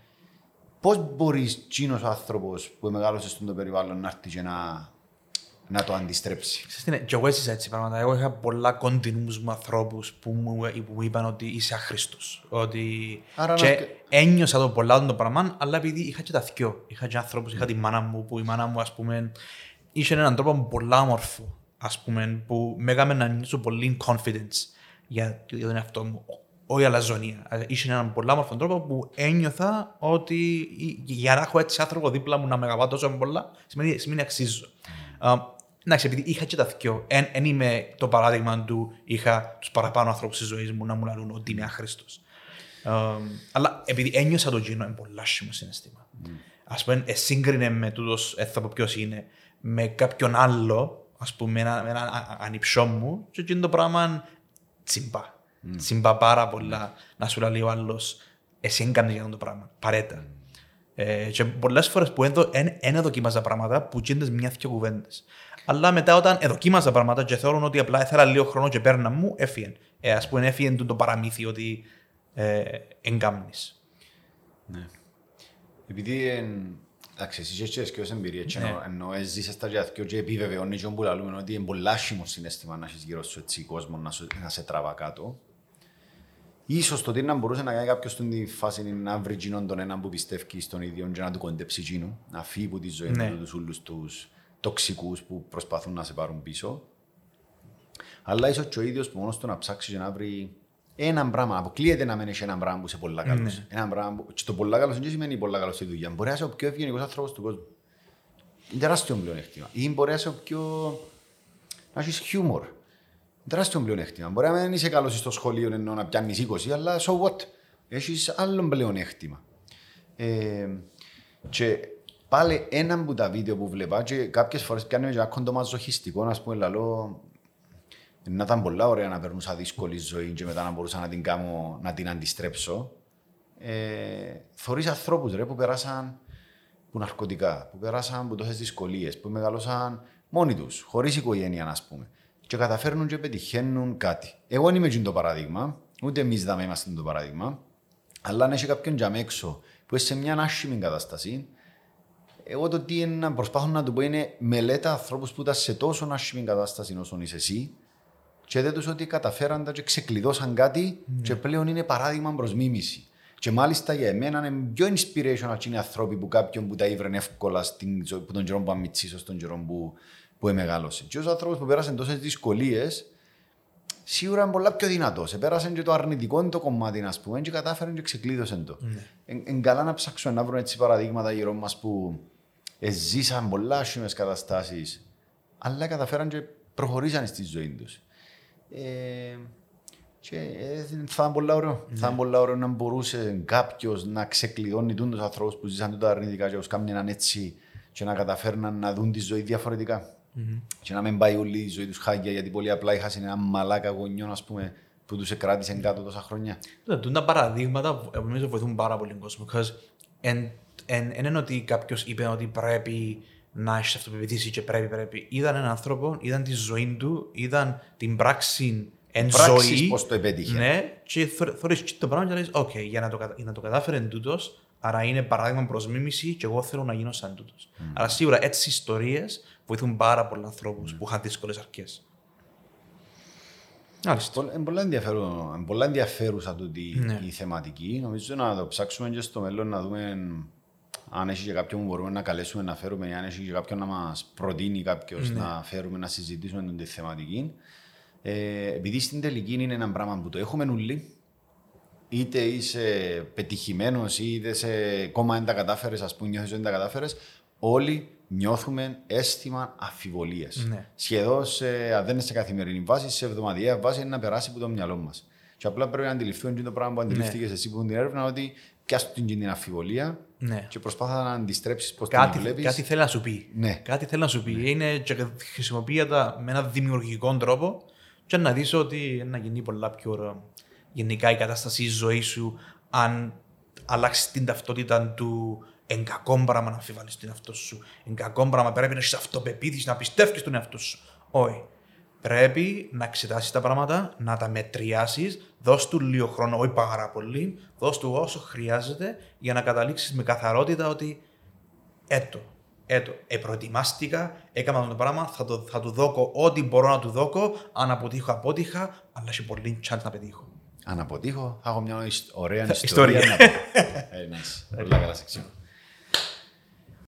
Πώς μπορείς τσίνο ο άνθρωπος που μεγάλωσες στον το περιβάλλον να έρθει και να, να το αντιστρέψει; Ξέρεις τι είναι, και εγώ έζησα έτσι πράγματα. Εγώ είχα πολλά κοντινούς μου ανθρώπους που μου, που μου είπαν ότι είσαι άχρηστος. Ότι... Άρα και να- ένιωσα το πολλά το πράγμα, αλλά επειδή είχα και τα θκυο. Είχα και ανθρώπους, είχα τη μάνα μου, που η μάνα μου, ας πούμε, είχε έναν τρόπο πολλά όμορφο, ας πούμε, που με έκαμε να νιώσω πολύ confidence για, για τον εαυτό μου. Όχι αλαζονία. Αλλά Είχε έναν πολλά όμορφο τρόπο που ένιωθα ότι για να έχω έτσι άνθρωπο δίπλα μου να με αγαπά τόσο πολλά, σημαίνει, σημαίνει αξίζω. Α, Εντάξει, επειδή είχα και τα δυο, εν, είμαι το παράδειγμα του είχα τους παραπάνω ανθρώπου της ζωής μου να μου λαλούν ότι είμαι άχρηστος. αλλά επειδή ένιωσα το κοινό, είναι πολύ άσχημο συναισθήμα. Mm. Α πούμε, σύγκρινε με τούτος, δεν θα πω ποιος είναι, με κάποιον άλλο, ας πούμε, ένα, ένα ανυψό μου, και εκείνο το πράγμα τσιμπά. Mm. Τσιμπά πάρα πολλά mm. να σου λέει ο άλλος, εσύ έκανες για αυτό το πράγμα. Παρέτα. Mm. Ε, και πολλές φορές που δεν δοκίμαζα πράγματα που γίνονται μια και κουβέντες. Αλλά μετά όταν δοκίμαζα πράγματα και θεωρούν ότι απλά ήθελα λίγο χρόνο και παίρνα μου, έφυγε. Ε, Α πούμε, έφυγε το παραμύθι ότι ε, εγκάμνεις. Ναι. Επειδή Εντάξει, εσύ έχεις και ως εμπειρία, ναι. ενώ έζησες στα διαθήκια και επιβεβαιώνει και που ότι είναι πολλά άσχημο συνέστημα να έχεις γύρω σου έτσι κόσμο να, σου, να σε τραβά κάτω. Ίσως το τι να μπορούσε να κάνει κάποιος στην φάση να βρει γίνον τον έναν που πιστεύει στον ίδιο και να του κοντέψει γίνου, να φύγει από τη ζωή ναι. του τους όλους τους τοξικούς που προσπαθούν να σε πάρουν πίσω. Αλλά ίσως και ο ίδιος που μόνος του να ψάξει και να βρει ένα πράγμα. Αποκλείεται να μένεις ένα πράγμα που είσαι πολλά καλό. Ναι. Ένα πράγμα που... Και το πολλά καλό δεν σημαίνει πολλά καλό στη δουλειά. Μπορεί να είσαι ο πιο ευγενικός άνθρωπος του κόσμου. Είναι τεράστιο πλεονέκτημα. Ή μπορεί να είσαι ο πιο. να έχεις χιούμορ. Τεράστιο πλεονέκτημα. Μπορεί να μην είσαι καλός στο σχολείο ενώ να πιάνεις 20, αλλά so what; Έχεις άλλο πλεονέκτημα. Ε, και πάλι ένα από τα βίντεο που βλέπα και κάποιες φορές πιάνει ένα κοντομαζοχιστικό, να πούμε, λαλό, να ήταν πολλά ωραία να περνούσα δύσκολη ζωή και μετά να μπορούσα να την κάνω, να την αντιστρέψω. Ε, θωρείς ανθρώπους ρε, που περάσαν που ναρκωτικά, που περάσαν από τόσες δυσκολίες, που μεγαλώσαν μόνοι τους, χωρίς οικογένεια, να πούμε. Και καταφέρνουν και πετυχαίνουν κάτι. Εγώ δεν είμαι το παράδειγμα, ούτε εμείς δεν είμαστε το παράδειγμα, αλλά αν έχει κάποιον για έξω που είναι σε μια άσχημη κατάσταση, εγώ το τι είναι, προσπάθω να του πω είναι μελέτα ανθρώπους που ήταν σε τόσο άσχημη κατάσταση όσο είσαι εσύ και δεν τους ότι καταφέραν και ξεκλειδώσαν κάτι mm. και πλέον είναι παράδειγμα προς μίμηση. Και μάλιστα για εμένα είναι πιο inspirational είναι οι άνθρωποι που κάποιον που τα ήβρεν εύκολα στην, που τον καιρό που αμυτσίσω, στον καιρό που, που μεγάλωσε. Και ως άνθρωπος που πέρασαν τόσες δυσκολίες, σίγουρα είναι πολλά πιο δυνατός. Σε πέρασαν και το αρνητικό το κομμάτι, ας πούμε, και κατάφεραν και ξεκλείδωσαν το. Είναι mm. καλά να ψάξουμε να βρούμε έτσι παραδείγματα γύρω μας που ζήσαν πολλά άσχημες καταστάσεις, αλλά καταφέραν και προχωρήσαν στη ζωή τους. Ε, και ε, θα ήταν πολύ ωραίο. Ναι. Θα ήταν πολύ ωραίο να μπορούσε κάποιος να ξεκλειδώνει τους ανθρώπους που ζήσαν τα αρνητικά και να έναν έτσι και να καταφέρναν να δουν τη ζωή διαφορετικά. Mm-hmm. Και να μην πάει όλη η ζωή τους χάλια γιατί πολύ απλά είχαν ένα μαλάκα γονιό ας πούμε, που τους κράτησε κάτω τόσα χρόνια. Ναι, τα παραδείγματα νομίζω βοηθούν πάρα πολύ τον κόσμο. Δεν είναι ότι κάποιος είπε ότι πρέπει να έχεις αυτοπεποίθηση και πρέπει, πρέπει. Είδαν έναν άνθρωπο, είδαν τη ζωή του, είδαν την πράξη εν ζωή. Πώς το επέτυχε. Ναι, και θωρείς το πράγμα και λες, οκ, για να το, για να το κατάφερε τούτος, άρα είναι παράδειγμα προς μίμηση και εγώ θέλω να γίνω σαν τούτος. Mm. Άρα σίγουρα έτσι ιστορίες βοηθούν πάρα πολλούς ανθρώπους mm. που είχαν δύσκολες αρκές. Είναι πολύ, ενδιαφέρουσα τούτη ναι. η θεματική. Νομίζω να το ψάξουμε και στο μέλλον να δούμε αν έχεις και κάποιον που μπορούμε να καλέσουμε να φέρουμε, αν έχεις και κάποιον να μας προτείνει κάποιος ναι. να φέρουμε να συζητήσουμε τη θεματική. Ε, επειδή στην τελική είναι ένα πράγμα που το έχουμε όλοι, είτε είσαι πετυχημένος είτε σε κόμμα δεν τα κατάφερες, ας πούμε, νιώθεις ότι δεν τα κατάφερες, όλοι νιώθουμε αίσθημα αφιβολίας. Ναι. Σχεδόν, αν δεν είναι σε καθημερινή βάση, σε εβδομαδιαία βάση είναι να περάσει από το μυαλό μας. Και απλά πρέπει να αντιληφθούν το πράγμα που αντιληφθήκες ναι. εσύ που την έρευνα, ότι πιάσου την, την αφιβολία ναι. και προσπάθα να αντιστρέψεις πώς την δουλεύει. Κάτι θέλει να σου πει. Ναι. Κάτι θέλει να σου πει. Ναι. Είναι και χρησιμοποιεί τα με ένα δημιουργικό τρόπο και να δεις ότι να γίνει πολλά πιο ωραία. γενικά η κατάσταση της ζωής σου αν αλλάξεις την ταυτότητα του εν κακό πράγμα να αμφιβάλλεις την εαυτό σου. Εν κακό πράγμα πρέπει να έχεις αυτοπεποίθηση, να πιστεύεις τον εαυτό σου. Όχι. Πρέπει να εξετάσεις τα πράγματα, να τα μετριάσεις, δώσ' του λίγο χρόνο, όχι πάρα πολύ, δώσ' του όσο χρειάζεται για να καταλήξεις με καθαρότητα ότι έτο, έτο, επροετοιμάστηκα, έκανα το πράγμα, θα, το, θα του δώκω ό,τι μπορώ να του δώκω, αν αποτύχω, απότυχα, αλλά έχει πολύ chance να πετύχω. Αν αποτύχω, θα έχω μια ωραία ιστορία. ιστορία. να πω. ε, nice. Πολύ καλά